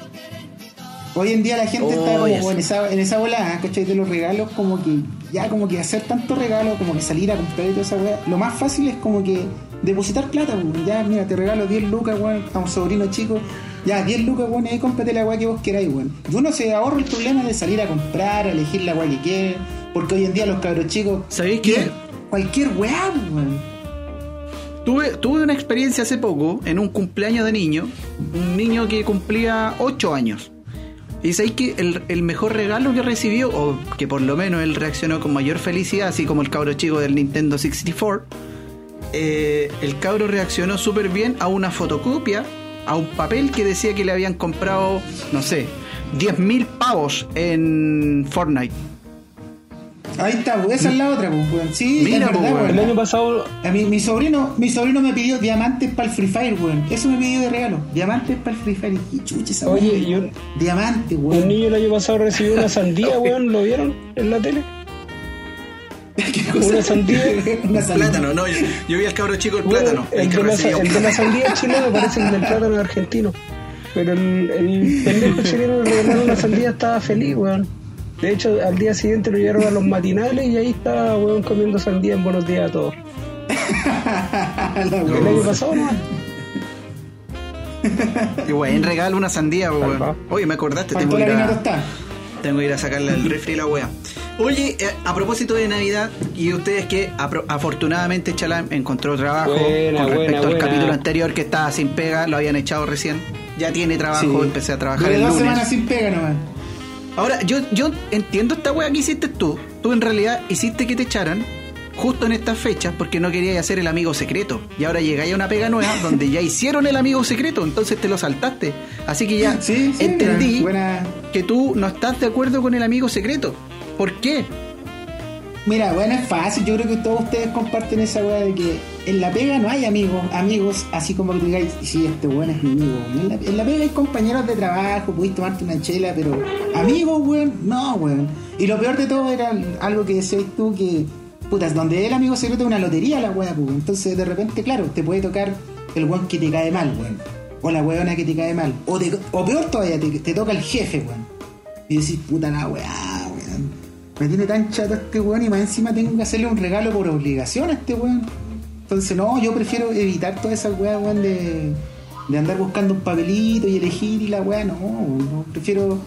Hoy en día la gente está como yes. en esa, en esa bola, ¿cachai? De los regalos, como que ya como que hacer tanto regalo, como que salir a comprar y toda esa weá. Lo más fácil es como que depositar plata, weón. Ya, mira, te regalo 10 lucas, weón, a un sobrino chico. Ya, 10 lucas, weón, y ahí cómprate la weá que vos queráis, weón. Y uno se ahorra el problema de salir a comprar, a elegir la weá que quiere. Porque hoy en día los cabros chicos. ¿Sabéis qué? Cualquier weá, weón. Tuve, tuve una experiencia hace poco en un cumpleaños de niño. Un niño que cumplía 8 años. Y sabéis que el, el mejor regalo que recibió, o que por lo menos él reaccionó con mayor felicidad, así como el cabro chico del Nintendo 64, eh, el cabro reaccionó súper bien a una fotocopia, a un papel que decía que le habían comprado, no sé, 10.000 pavos en Fortnite. Ahí está, pues, esa es la otra, pues, weón. Sí, Mira, verdad, pues, weón. El año pasado A mí, mi sobrino, mi sobrino me pidió diamantes para el Free Fire, weón. Eso me pidió de regalo. Diamantes para el Free Fire. Y chucha esa Oye, weón. y un- Diamantes, Un weón. niño el año pasado recibió una sandía, weón, ¿lo vieron en la tele? ¿Qué cosa? una sandía. Una sandía. Plátano, no, yo, yo vi al cabro chico el Bueno, plátano. el, que de la, un el de la sandía chilena parece el del plátano argentino. Pero el, el pendejo chileno le regalaron una sandía, estaba feliz, weón. De hecho, al día siguiente lo llevaron a los matinales y ahí estaba, weón, comiendo sandía en buenos días a todos. La El año pasado, ¿no? Y weón, regalo una sandía, weón. Oye, me acordaste, tengo que, ir a, tengo que ir a sacarle el refri y la wea. Oye, eh, a propósito de Navidad, y ustedes que afortunadamente Chalam encontró trabajo Buena, con respecto buena, al buena. capítulo anterior que estaba sin pega, lo habían echado recién. Ya tiene trabajo, Sí. empecé a trabajar Duré el dos lunes. semanas sin pega nomás. Ahora, yo, yo entiendo esta wea que hiciste tú. Tú en realidad hiciste que te echaran justo en estas fechas porque no querías hacer el amigo secreto. Y ahora llegáis a una pega nueva donde ya hicieron el amigo secreto, entonces te lo saltaste. Así que ya Sí, sí, entendí buena- que tú no estás de acuerdo con el amigo secreto. ¿Por qué? Mira, bueno, es fácil. Yo creo que todos ustedes comparten esa weá de que en la pega no hay amigos, amigos así como que digáis, sí, este weón es mi amigo. En la, en la pega hay compañeros de trabajo, podéis tomarte una chela, pero amigos, weón, no, weón. Y lo peor de todo era algo que decías tú que, putas, donde el amigo secreto es una lotería la weá, pues. Entonces, de repente, claro, te puede tocar el weón que te cae mal, weón. O la weona que te cae mal. O, te- o peor todavía, te, te toca el jefe, weón. Y decís, puta la weá, weón. Me tiene tan chato este weón y más encima tengo que hacerle un regalo por obligación a este weón. Entonces, no, yo prefiero evitar todas esas weas, weón, de, de andar buscando un papelito y elegir y la weá, no, no, prefiero.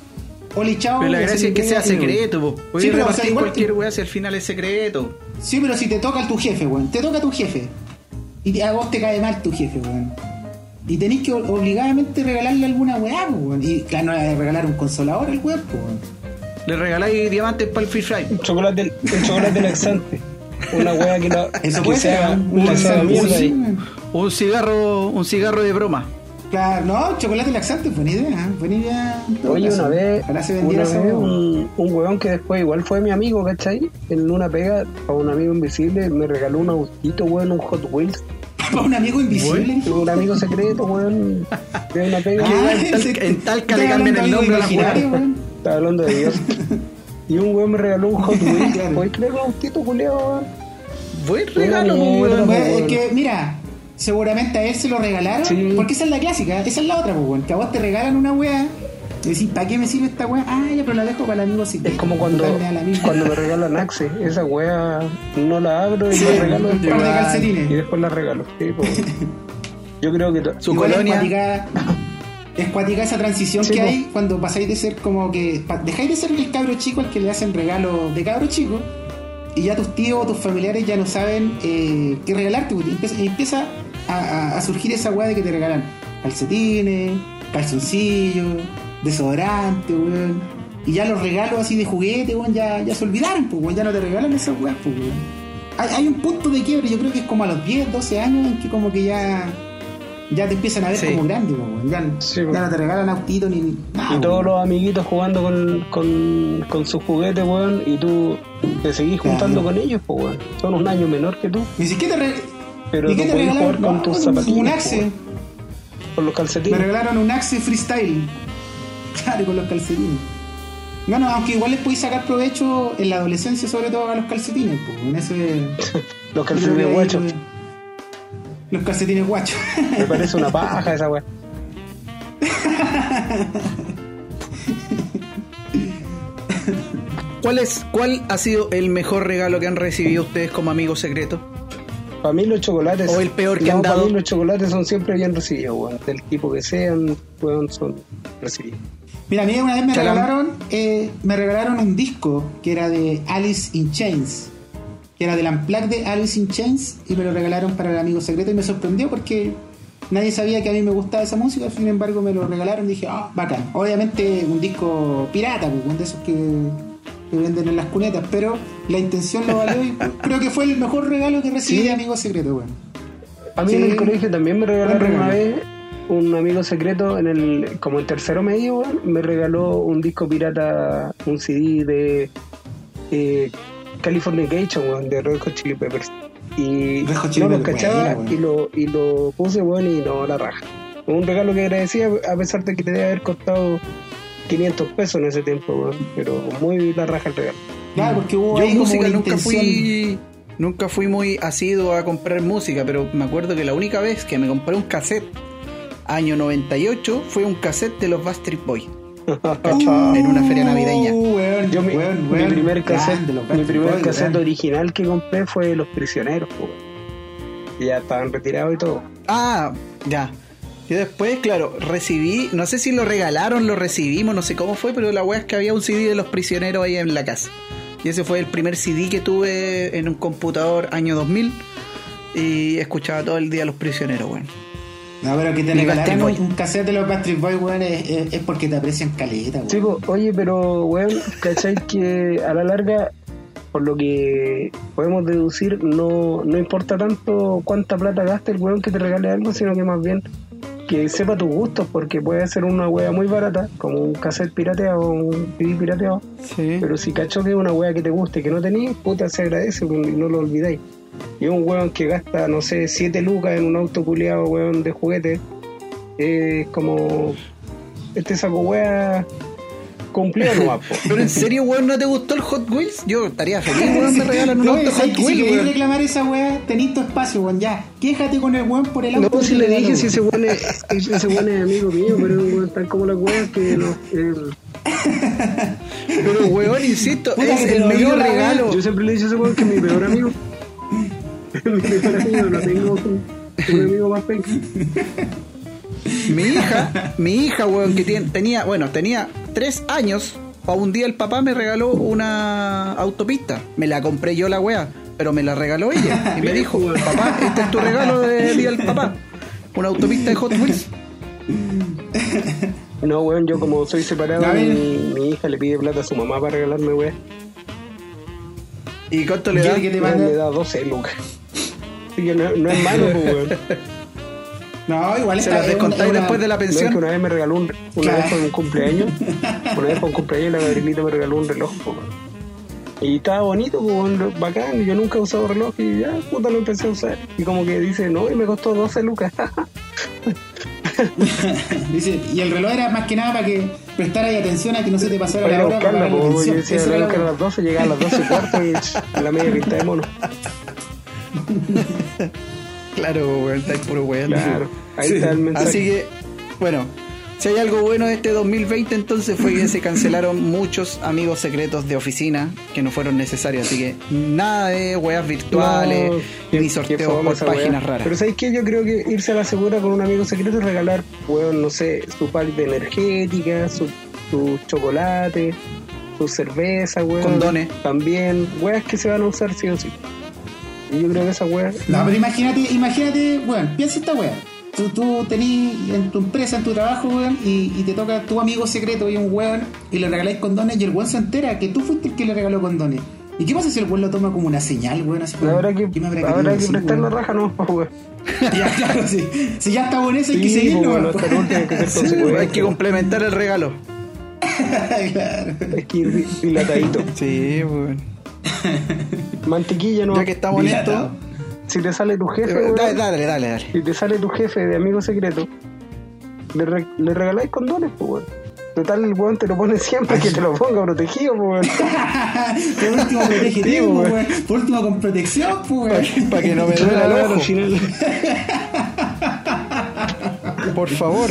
Ole, chao. Pero la gracia es que sea secreto, po. Sí, pero, o sea, cualquier te- wea si al final es secreto. Sí, pero si te toca a tu jefe, weón, te toca a tu jefe. Y a vos te cae mal tu jefe, weón. Y tenés que obligadamente regalarle alguna weá, weón. Y claro, no a regalar un consolador al weón, weón. Le regaláis diamantes para el free fry. Un chocolate, un chocolate laxante. Una wea que, no, Eso que puede ser, sea, que Un sea cigarro, un cigarro de broma. Claro, no, chocolate laxante, buena idea, ¿eh? buena idea. Oye, una vez, una un, un weón que después igual fue mi amigo, ¿cachai? En una pega a un amigo invisible me regaló un autito, weón, un Hot Wheels. Para un amigo invisible. Un amigo secreto, weón, de una pega. Ah, en tal- en Talca le cambian el nombre a la. Estaba hablando de Dios. Y un weón me regaló un Hot Wheels. Claro. ¿Puedes creer un autito, weón? Buen regalo, weón. Es que, mira, seguramente a él se lo regalaron. Sí. Porque esa es la clásica, esa es la otra, pues, weón. Que a vos te regalan una weá. Y decís, ¿para qué me sirve esta weá? Ah, ya, pero la dejo para el amigo secreto. Es como cuando, cuando me regalan Axe. Esa wea no la abro y Sí, la regalo un después. par de Y calcetines. después la regalo. Sí, po. Yo creo que. Su Igual colonia. Es cuática, es cuática esa transición Sí, que hay cuando pasáis de ser como que. dejáis de ser el cabro chico al que le hacen regalo de cabro chico. Y ya tus tíos o tus familiares ya no saben eh, qué regalarte. pues, y empieza, y empieza a, a- a surgir esa weá de que te regalan calcetines, calzoncillos, desodorante, weón. Y ya los regalos así de juguete, weón, ya, ya se olvidaron, pues, weón, ya no te regalan esas weas, pues, weón. Hay, hay un punto de quiebre, yo creo que es como a los 10, 12 años en que como que ya ya te empiezan a ver Sí. como grande, ya, Sí, ya po. no te regalan autito ni nada. Y todos los amiguitos jugando con, con, con sus juguetes, weón, y tú te seguís Claro. juntando con ellos, pues, weón. Son un año menor que tú, Me dices, ¿qué te, re- pero ¿y tú qué te regalaron? jugar con No, tus zapatillas. Un Axe. weón, con los Me calcetines. regalaron un Axe Freestyle. Claro, con los calcetines. Bueno, aunque igual les podéis sacar provecho en la adolescencia, sobre todo a los calcetines, pues, en ese. Los calcetines pues, Los calcetines guachos. Me parece una paja esa weón. ¿Cuál, es, ¿Cuál ha sido el mejor regalo que han recibido ustedes como amigos secretos? Para mí los chocolates. O el peor que no, han para dado. mí los chocolates son siempre bien recibidos, weón. Del tipo que sean, weón, son recibidos. Mira, a mí una vez me Chalam. regalaron, eh, me regalaron un disco que era de Alice in Chains, que era del Unplugged de Alice in Chains, y me lo regalaron para el amigo secreto y me sorprendió porque nadie sabía que a mí me gustaba esa música, sin embargo me lo regalaron y dije, ah, bacán. Obviamente un disco pirata, pues, un de esos que, que venden en las cunetas, pero la intención lo valió y creo que fue el mejor regalo que recibí Sí. de amigo secreto, weón. A mí Sí. en el colegio también me regalaron una vez un amigo secreto en el como en tercero medio me regaló un disco pirata un CD de eh, Californication weón, de Red Hot Chili Peppers. Y Chili no lo Peppers, cachaba buena, y lo y lo puse weón, y no la raja. Un regalo que agradecía a pesar de que te debe haber costado 500 pesos en ese tiempo weón, pero muy la raja el regalo. Claro, porque hubo Yo música nunca intención. fui nunca fui muy asiduo a comprar música, pero me acuerdo que la única vez que me compré un cassette año 98 fue un cassette de los Backstreet Boys en una feria navideña. Uh, weón, Yo mi, weón, mi weón, primer cassette, los mi primer cassette original que compré fue Los Prisioneros. Y ya estaban retirados y todo. Ah, ya. Yo después, claro, recibí, no sé si lo regalaron, lo recibimos, no sé cómo fue, pero la weá es que había un CD de los prisioneros ahí en la casa. Y ese fue el primer CD que tuve en un computador año 2000 y escuchaba todo el día a los prisioneros, weón. No, pero que te Y regalaran Backstreet un cassette de los Backstreet Boys, weón, es, es- es porque te aprecian caleta, weón. Sí, po, oye, pero, weón, ¿cachai? Que a la larga, por lo que podemos deducir, no, no importa tanto cuánta plata gaste el weón que te regale algo, sino que más bien que sepa tus gustos, porque puede ser una wea muy barata, como un cassette pirateado o un CD pirateado, Sí. pero si cachó que es una wea que te guste y que no tenías, puta, se agradece y no lo olvidáis. Y un weón que gasta, no sé, 7 lucas en un auto culiado, weón, de juguete, es como. Este saco wea cumplió po. Pero en serio, weón, ¿no te gustó el Hot Wheels? Yo estaría feliz, weón, me regalan un No, auto ¿sabes Hot si Wheels, querés weón. reclamar esa weá, tenés tu espacio, weón, ya. Quéjate con el weón por el auto. No, si le dije si ese weón es, ese weón es amigo mío, pero es un weón tan como las weas que no. el- Pero, weón, insisto, Puta, es el la regalo. Yo siempre le dije a ese weón que es mi peor amigo. Mi peor amigo, no tengo un, un amigo más penca. Mi hija, mi hija, weón, que tiene- tenía, bueno, tenía tres años, pa' un día el papá me regaló una autopista. Me la compré yo la weá, pero me la regaló ella. Y me dijo, papá, este es tu regalo de día del papá. Una autopista de Hot Wheels. No, weón, yo como soy separado, mi, mi hija le pide plata a su mamá para regalarme, weón. ¿Y cuánto le ¿Quiere da? que te le da 12 lucas. Así que no, no es malo, pues, weón. No, igual ¿Se las es descontáis después de la No, es pensión? que una vez me regaló un, una Claro. vez por un cumpleaños, una vez por un cumpleaños la Gabrielita me regaló un reloj, po, weón. Y estaba bonito, po, weón, bacán, yo nunca he usado reloj y ya, puta, lo empecé a usar. Y como que dice, no, y me costó 12 lucas. Dice, y el reloj era más que nada para que prestaras atención a que no se te pasara Para la a hora. para buscarla, pagar la po, yo decía, la era voy a a las 12, llegaba a las 12 y cuarto y ch, la media pinta de mono. Claro, weón, estáis puro weón. Claro, ahí Sí. está el mensaje. Así que, bueno, si hay algo bueno de este 2020, entonces fue que se cancelaron muchos amigos secretos de oficina que no fueron necesarios. Así que nada de weas virtuales, No, ni sorteos por páginas raras. Pero ¿sabes qué? Yo creo que irse a la segura con un amigo secreto es regalar, weón, no sé, su pack de energética, su, su chocolate, su cerveza, weón. Condones. También, weas que se van a usar sí o sí. Y yo creo que esa wea... No, pero imagínate, imagínate, weón, piensa esta weón. Tú, tú tenés en tu empresa, en tu trabajo, weón, y, y te toca tu amigo secreto y un weón, y le regaláis condones, y el weón se entera que tú fuiste el que le regaló condones. ¿Y qué pasa si el weón lo toma como una señal, weón? Así como, Habrá que, ¿qué me habrá habrá querido que decir, prestar la weón? raja, no, weón. Ya, claro, sí. Si ya está bueno eso, hay que Sí, seguirlo, pues, weón. último hay que Sí, hay que complementar el regalo. claro. Hay que ir di- dilatadito. Sí, weón. Mantequilla, no. Ya que estamos en esto. Si te sale tu jefe, dale, weón, dale, dale, dale. si te sale tu jefe de amigo secreto, le, re- le regaláis condones, pues, weón. Total, el weón te lo pone siempre que te lo ponga protegido, pues, weón. Por último, protégete, weón. Por último, con protección, pues, weón. Para que no me duela el ojo. final. Por favor.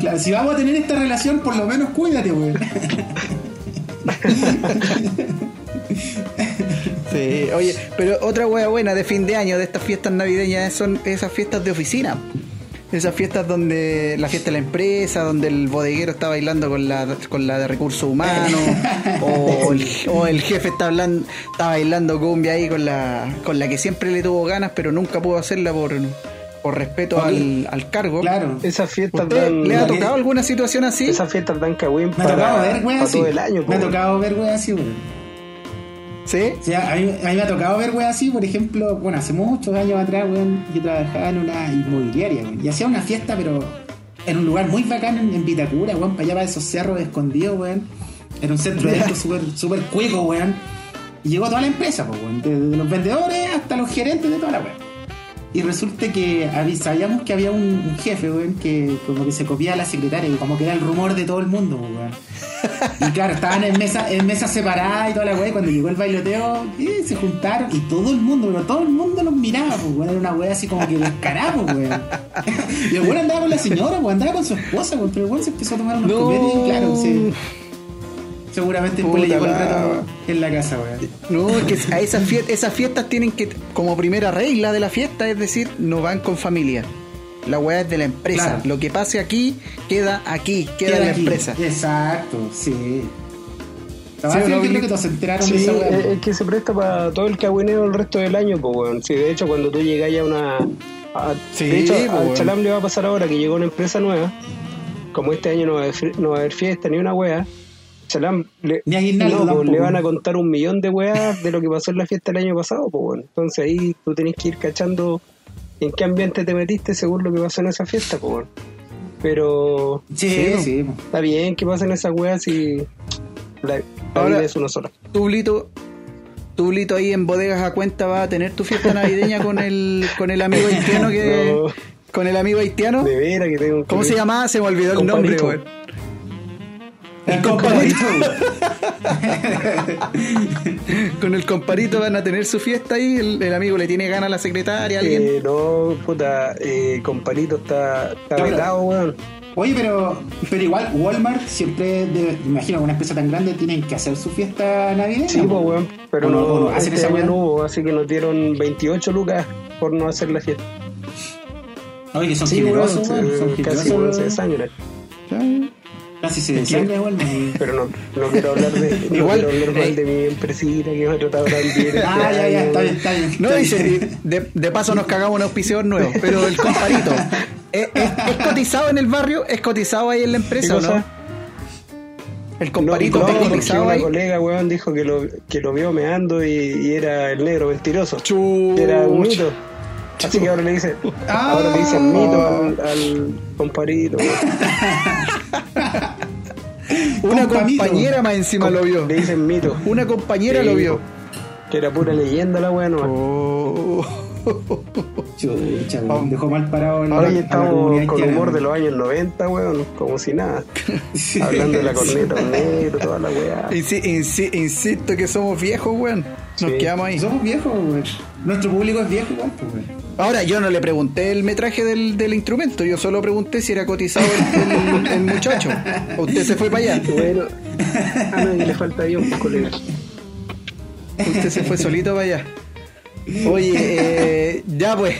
Claro, si vamos a tener esta relación, por lo menos cuídate, weón. Sí, oye, pero otra wea buena de fin de año de estas fiestas navideñas son esas fiestas de oficina. Esas fiestas donde la fiesta de la empresa, donde el bodeguero está bailando con la, con la de recursos humanos, o el, o el jefe está hablando, está bailando cumbia ahí con la, con la que siempre le tuvo ganas, pero nunca pudo hacerla por, por respeto al, al cargo. Claro. Esas fiestas ¿Usted dan. le ha tocado alguna situación así? Esas fiestas dan cagüín Me ha para, tocado ver, para todo el año, Me ha tocado ver, weón, así, weón. ¿Sí? O sea, a mí, a mí me ha tocado ver, weón, así, por ejemplo, bueno, hace muchos años atrás, weón, yo trabajaba en una inmobiliaria, weón, y hacía una fiesta, pero en un lugar muy bacán en, en Vitacura, weón, para allá para esos cerros escondidos, weón. Era un centro de eventos súper super cuico, weón. Y llegó toda la empresa, pues, weón, desde los vendedores hasta los gerentes de toda la weón. Y resulta que sabíamos que había un, un jefe, weón, que como que se copiaba a la secretaria y como que era el rumor de todo el mundo, weón. Y claro, estaban en mesa, en mesas separadas y toda la weá. y Cuando llegó el bailoteo, eh, se juntaron y todo el mundo, pero todo el mundo los miraba, pues, weón. Era una weá así como que descarada, pues, weón. Y el weón andaba con la señora, pues, andaba con su esposa, pues, pero el weón se empezó a tomar unos No. y claro, se, Seguramente después le Puta llegó el la- reto en la casa, weón. No, es que a esas fiestas, esas fiestas tienen que, como primera regla de la fiesta, es decir, no van con familia. La weá es de la empresa. Claro. Lo que pase aquí, queda aquí, queda, en la aquí. empresa. Exacto, sí. Sí, La ¿o verdad no, que enteraron Sí, de esa es, que se presta para todo el cagüineo el resto del año, pues, weón. Sí, de hecho, cuando tú llegas ya a una. a- Sí, de hecho, pues, al. Chalam le va a pasar ahora que llegó una empresa nueva. Como este año no va a haber, no va a haber fiesta ni una wea. Chalam le, Ni aguinaldo no, tampoco. le van a contar un millón de weas de lo que pasó en la fiesta el año pasado, pues, weón. Entonces ahí tú tenés que ir cachando en qué ambiente te metiste según lo que pasó en esa fiesta, pues, weón. Pero. Sí, no, sí. Está bien que pasen esas weas y. La, la Ahora- vida es una sola. Tu Blito, tu Blito ahí en bodegas a cuenta va a tener tu fiesta navideña con el, con el amigo haitiano que. No. Con el amigo haitiano. De veras que tengo ¿Cómo se llamaba? Se me olvidó el nombre, weón. El compadrito. Con el comparito van a tener su fiesta ahí. El, el amigo le tiene ganas a la secretaria, a alguien. Eh, no, puta, eh, comparito está, está Claro. weón. Oye, pero, pero igual Walmart siempre, debe- me imagino una empresa tan grande tienen que hacer su fiesta navideña. Sí, pues, weón. Pero ¿O no- no, hacen este esa no hubo, así que nos dieron 28 lucas por no hacer la fiesta. Oye, que son Sí, generosos, weón, weón, son casi generosos. weón, se desangran. Casi se desangra Walmart. Pero no, no quiero hablar de, no Igual, quiero hablar mal eh, de mi empresita que me ha tratado tan bien. Ah, ya, ya, está bien, está bien. No, dice, de, de paso nos cagamos un auspiciador nuevo, pero el comparito, ¿es, es- es cotizado en el barrio? ¿Es cotizado ahí en la empresa ¿Qué o no? El comparito no, cotizado una ahí. colega, weón, dijo que lo, que lo vio meando y, y era el negro mentiroso. Chucha. Era un mito. Así que ahora le dicen, Ah. ahora le dicen mito al, al comparito. Una compañera más encima lo vio. Le dicen mito. Una compañera Sí, lo vio. Que era pura leyenda la weá, no. Oh. Chucha, weón, dejó mal parado en la, Ahora ya estamos con humor de los años 90, weón, como si nada. Hablando de la corneta, negro, toda la weá. Insi- insi- insisto que somos viejos, weón. Nos Sí. quedamos ahí. Somos viejos, weón. Nuestro público es viejo igual, pues, weón. Ahora, yo no le pregunté el metraje del, del instrumento, yo solo pregunté si era cotizado el, el- el muchacho. ¿O usted se fue para allá? Bueno, a nadie le falta Dios, pues, colega. Usted se fue solito para allá. Oye, eh, ya pues,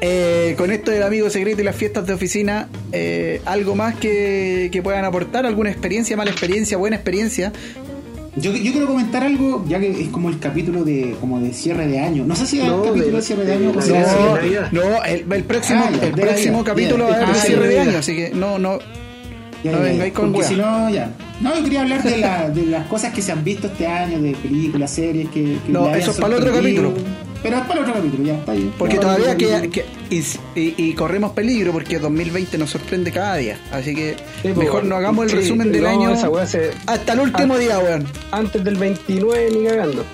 eh, con esto del amigo secreto y las fiestas de oficina, eh, ¿algo más que, que puedan aportar? ¿Alguna experiencia, mala experiencia, buena experiencia? Yo, yo quiero comentar algo, ya que es como el capítulo de como de cierre de año. No sé si es No, el capítulo de, de- cierre de de año o sea, Navidad. no, el, el próximo, Ah, ya, el próximo capítulo va a ser de Ah, cierre de año, así que no, no, Ya, No vengáis con Porque si no, ya. No, yo quería hablar de, la, de las cosas que se han visto este año, de películas, series que. que No, eso es para el otro capítulo. Pero es para el otro capítulo, ya, está bien. Porque todavía queda, que- y, y- y corremos peligro porque 2020 nos sorprende cada día. Así que Sí, pues, mejor no hagamos el sí, resumen del no, año esa weá se- hasta el último día, weón. Antes del 29 ni cagando.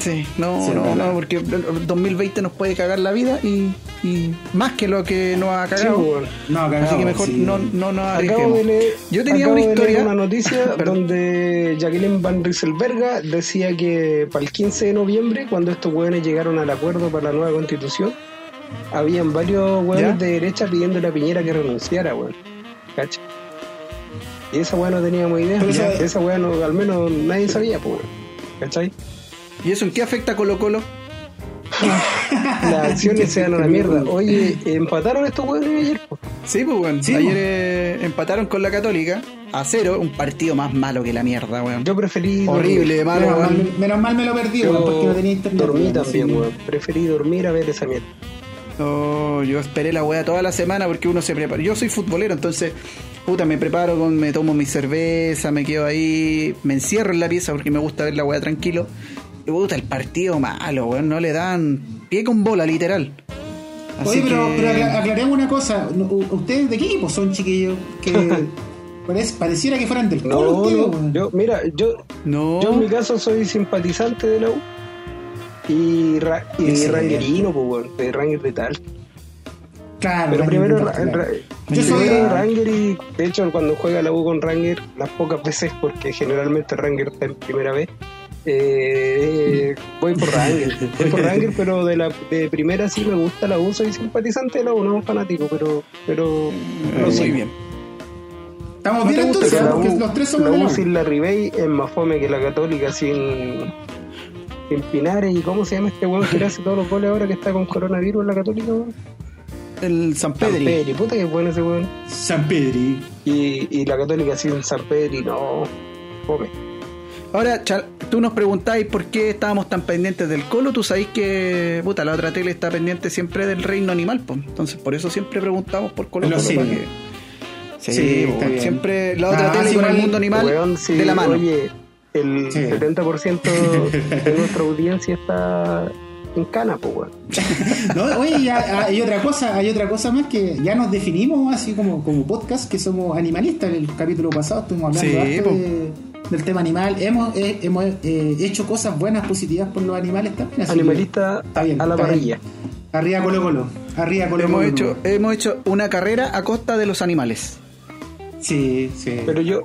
Sí, no, Sí, no, no, porque el 2020 nos puede cagar la vida y, y más que lo que nos ha Sí, cagado. weón. No, cagado, Así que mejor sí. no, no nos arriesguemos. de leer, Yo tenía una historia. una noticia donde Jacqueline Van Rieselberga decía que para el 15 de noviembre, cuando estos hueones llegaron al acuerdo para la nueva constitución, habían varios hueones de derecha pidiéndole a Piñera que renunciara, weón. ¿Cacha? Y esa weá no teníamos idea. Esa- weá no, al menos nadie sabía, pues. ¿Cachai? ¿Y eso en qué afecta a Colo Colo? Las acciones se dan a la mierda. Oye, empataron estos hueones ayer. Sí, pues, weón. Sí, Ayer eh, empataron con la Católica a cero, un partido más malo que la mierda, weón. Yo preferí. Horrible, malo, Menos weón. mal, menos mal me lo perdí, weón, porque no tenía internet. dormí también, weón. Preferí dormir a ver esa mierda. No, yo esperé la weá toda la semana porque uno se prepara. Yo soy futbolero, entonces, puta, me preparo, con, me tomo mi cerveza, me quedo ahí, me encierro en la pieza porque me gusta ver la weá tranquilo. Puta, el partido malo, weón, no le dan pie con bola, literal. Así Oye, pero, que- pero acla- aclaremos una cosa. ¿Ustedes de qué equipo son, chiquillos? Que pareciera que fueran del No, Colo yo, mira, yo, No, yo en mi caso soy simpatizante de la U y, ra y rangerino, pues, weón, de Ranger de tal. Claro, Pero primero, ra- ra- Yo soy- primero Ranger y, de hecho, cuando juega la U con Ranger, las pocas veces, porque generalmente Ranger está en primera vez, eh, voy por Ranger, voy por Ranger, pero de la de primera sí me gusta la U, soy simpatizante de la U, no fanático, pero, pero, Eh, pero muy sí. bien. Estamos ¿No bien entonces, porque los tres somos la U sin la Ribey es más fome que la Católica sin, sin Pinares. ¿Y cómo se llama este weón que le hace todos los goles ahora que está con coronavirus en la Católica, weón? El San Pedri. Pedri, puta que bueno ese weón. San Pedri. Y, y la Católica sin San Pedri, no. Fome. Ahora, Chal, tú nos preguntáis por qué estábamos tan pendientes del colo. Tú sabéis que puta, la otra tele está pendiente siempre del reino animal. pues. Entonces, por eso siempre preguntamos por colo. Lo Colo, sigue. para que- Sí, siempre la otra Ah, tele sí, con el mundo animal Weón, sí, de la mano. Oye, el Sí. 70% de nuestra audiencia está en cana, pues, weón. No, oye, ya, hay otra cosa, hay otra cosa más que ya nos definimos así como, como podcast que somos animalistas. En el capítulo pasado estuvimos hablando Sí, de- del tema animal. Hemos, eh, hemos eh, hecho cosas buenas, positivas por los animales también. así que Animalista está bien, a la parrilla. Arriba Colo Colo. Arriba Colo Hemos Colo. hecho, hemos hecho una carrera a costa de los animales. Sí, sí. Pero yo,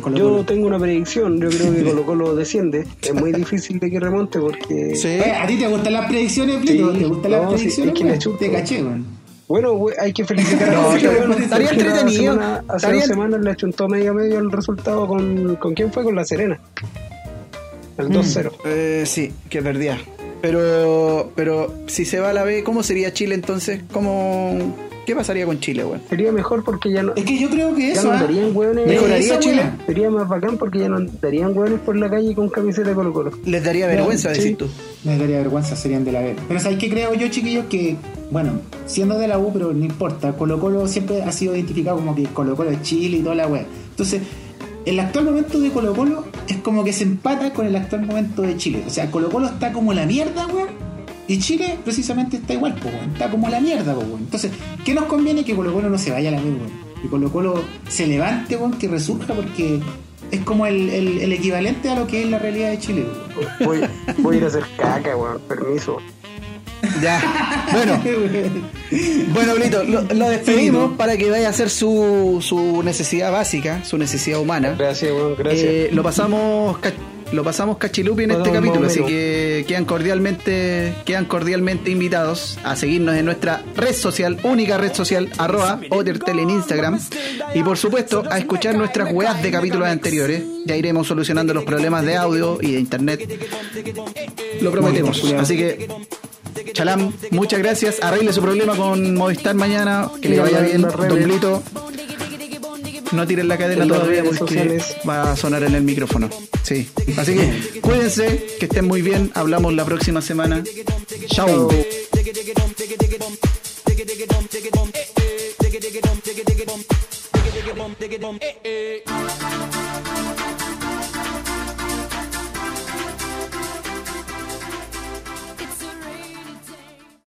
Colo yo Colo. tengo una predicción. Yo creo que Colo Colo desciende. Es muy difícil de que remonte porque. Oye, ¿A ti te gustan las predicciones, Plito? Sí, ¿Te gustan no, las sí, predicciones? es que le weón? chupo. Te caché, weón. Bueno, hay que felicitar a No, estaría- weón, estaría entretenido. semana- hace dos semanas le achuntó medio a medio el resultado con. ¿Con quién fue? Con La Serena. El Mm. 2-0. Eh, sí, que perdía. Pero, pero si se va a la B, ¿cómo sería Chile entonces? ¿Cómo, ¿Qué pasaría con Chile, weón? Sería mejor porque ya no. Es que yo creo que Ya eso. no ¿ah? andarían hueones. ¿Mejoraría Eso, Chile? Sería más bacán porque ya no andarían hueones por la calle con camiseta de Colo Colo. Les daría vergüenza, sí. decís tú. Me daría vergüenza, serían de la B. Pero ¿sabes qué creo yo, chiquillos? Que, bueno, siendo de la U, pero no importa, Colo Colo siempre ha sido identificado como que Colo Colo es Chile y toda la wea. Entonces, el actual momento de Colo Colo es como que se empata con el actual momento de Chile. O sea, Colo Colo está como la mierda, weón. Y Chile precisamente está igual, po. Está como la mierda, po. Entonces, ¿qué nos conviene? Que Colo Colo no se vaya a la weón. Que Colo Colo se levante, weón, que resurja porque es como el, el- el equivalente a lo que es la realidad de Chile. Voy, voy a ir a hacer caca, weón. Permiso. Ya. Bueno, bueno, Blito, lo, lo despedimos Sí, para que vaya a hacer su, su necesidad básica, su necesidad humana. Gracias, weón. Gracias. Eh, lo pasamos lo pasamos cachilupi en este capítulo, así que quedan cordialmente, quedan cordialmente invitados a seguirnos en nuestra red social, única red social, arroba Ottertel en Instagram. Y por supuesto, a escuchar nuestras weas de capítulos anteriores. Ya iremos solucionando los problemas de audio y de internet. Lo prometemos. Así que Chalam, muchas gracias. Arregle su problema con Movistar mañana. Que le vaya en bien. Don Blito. No tiren la cadena todavía porque sociales. va a sonar en el micrófono. Sí. Así que cuídense, que estén muy bien. Hablamos la próxima semana. Chao. Chao.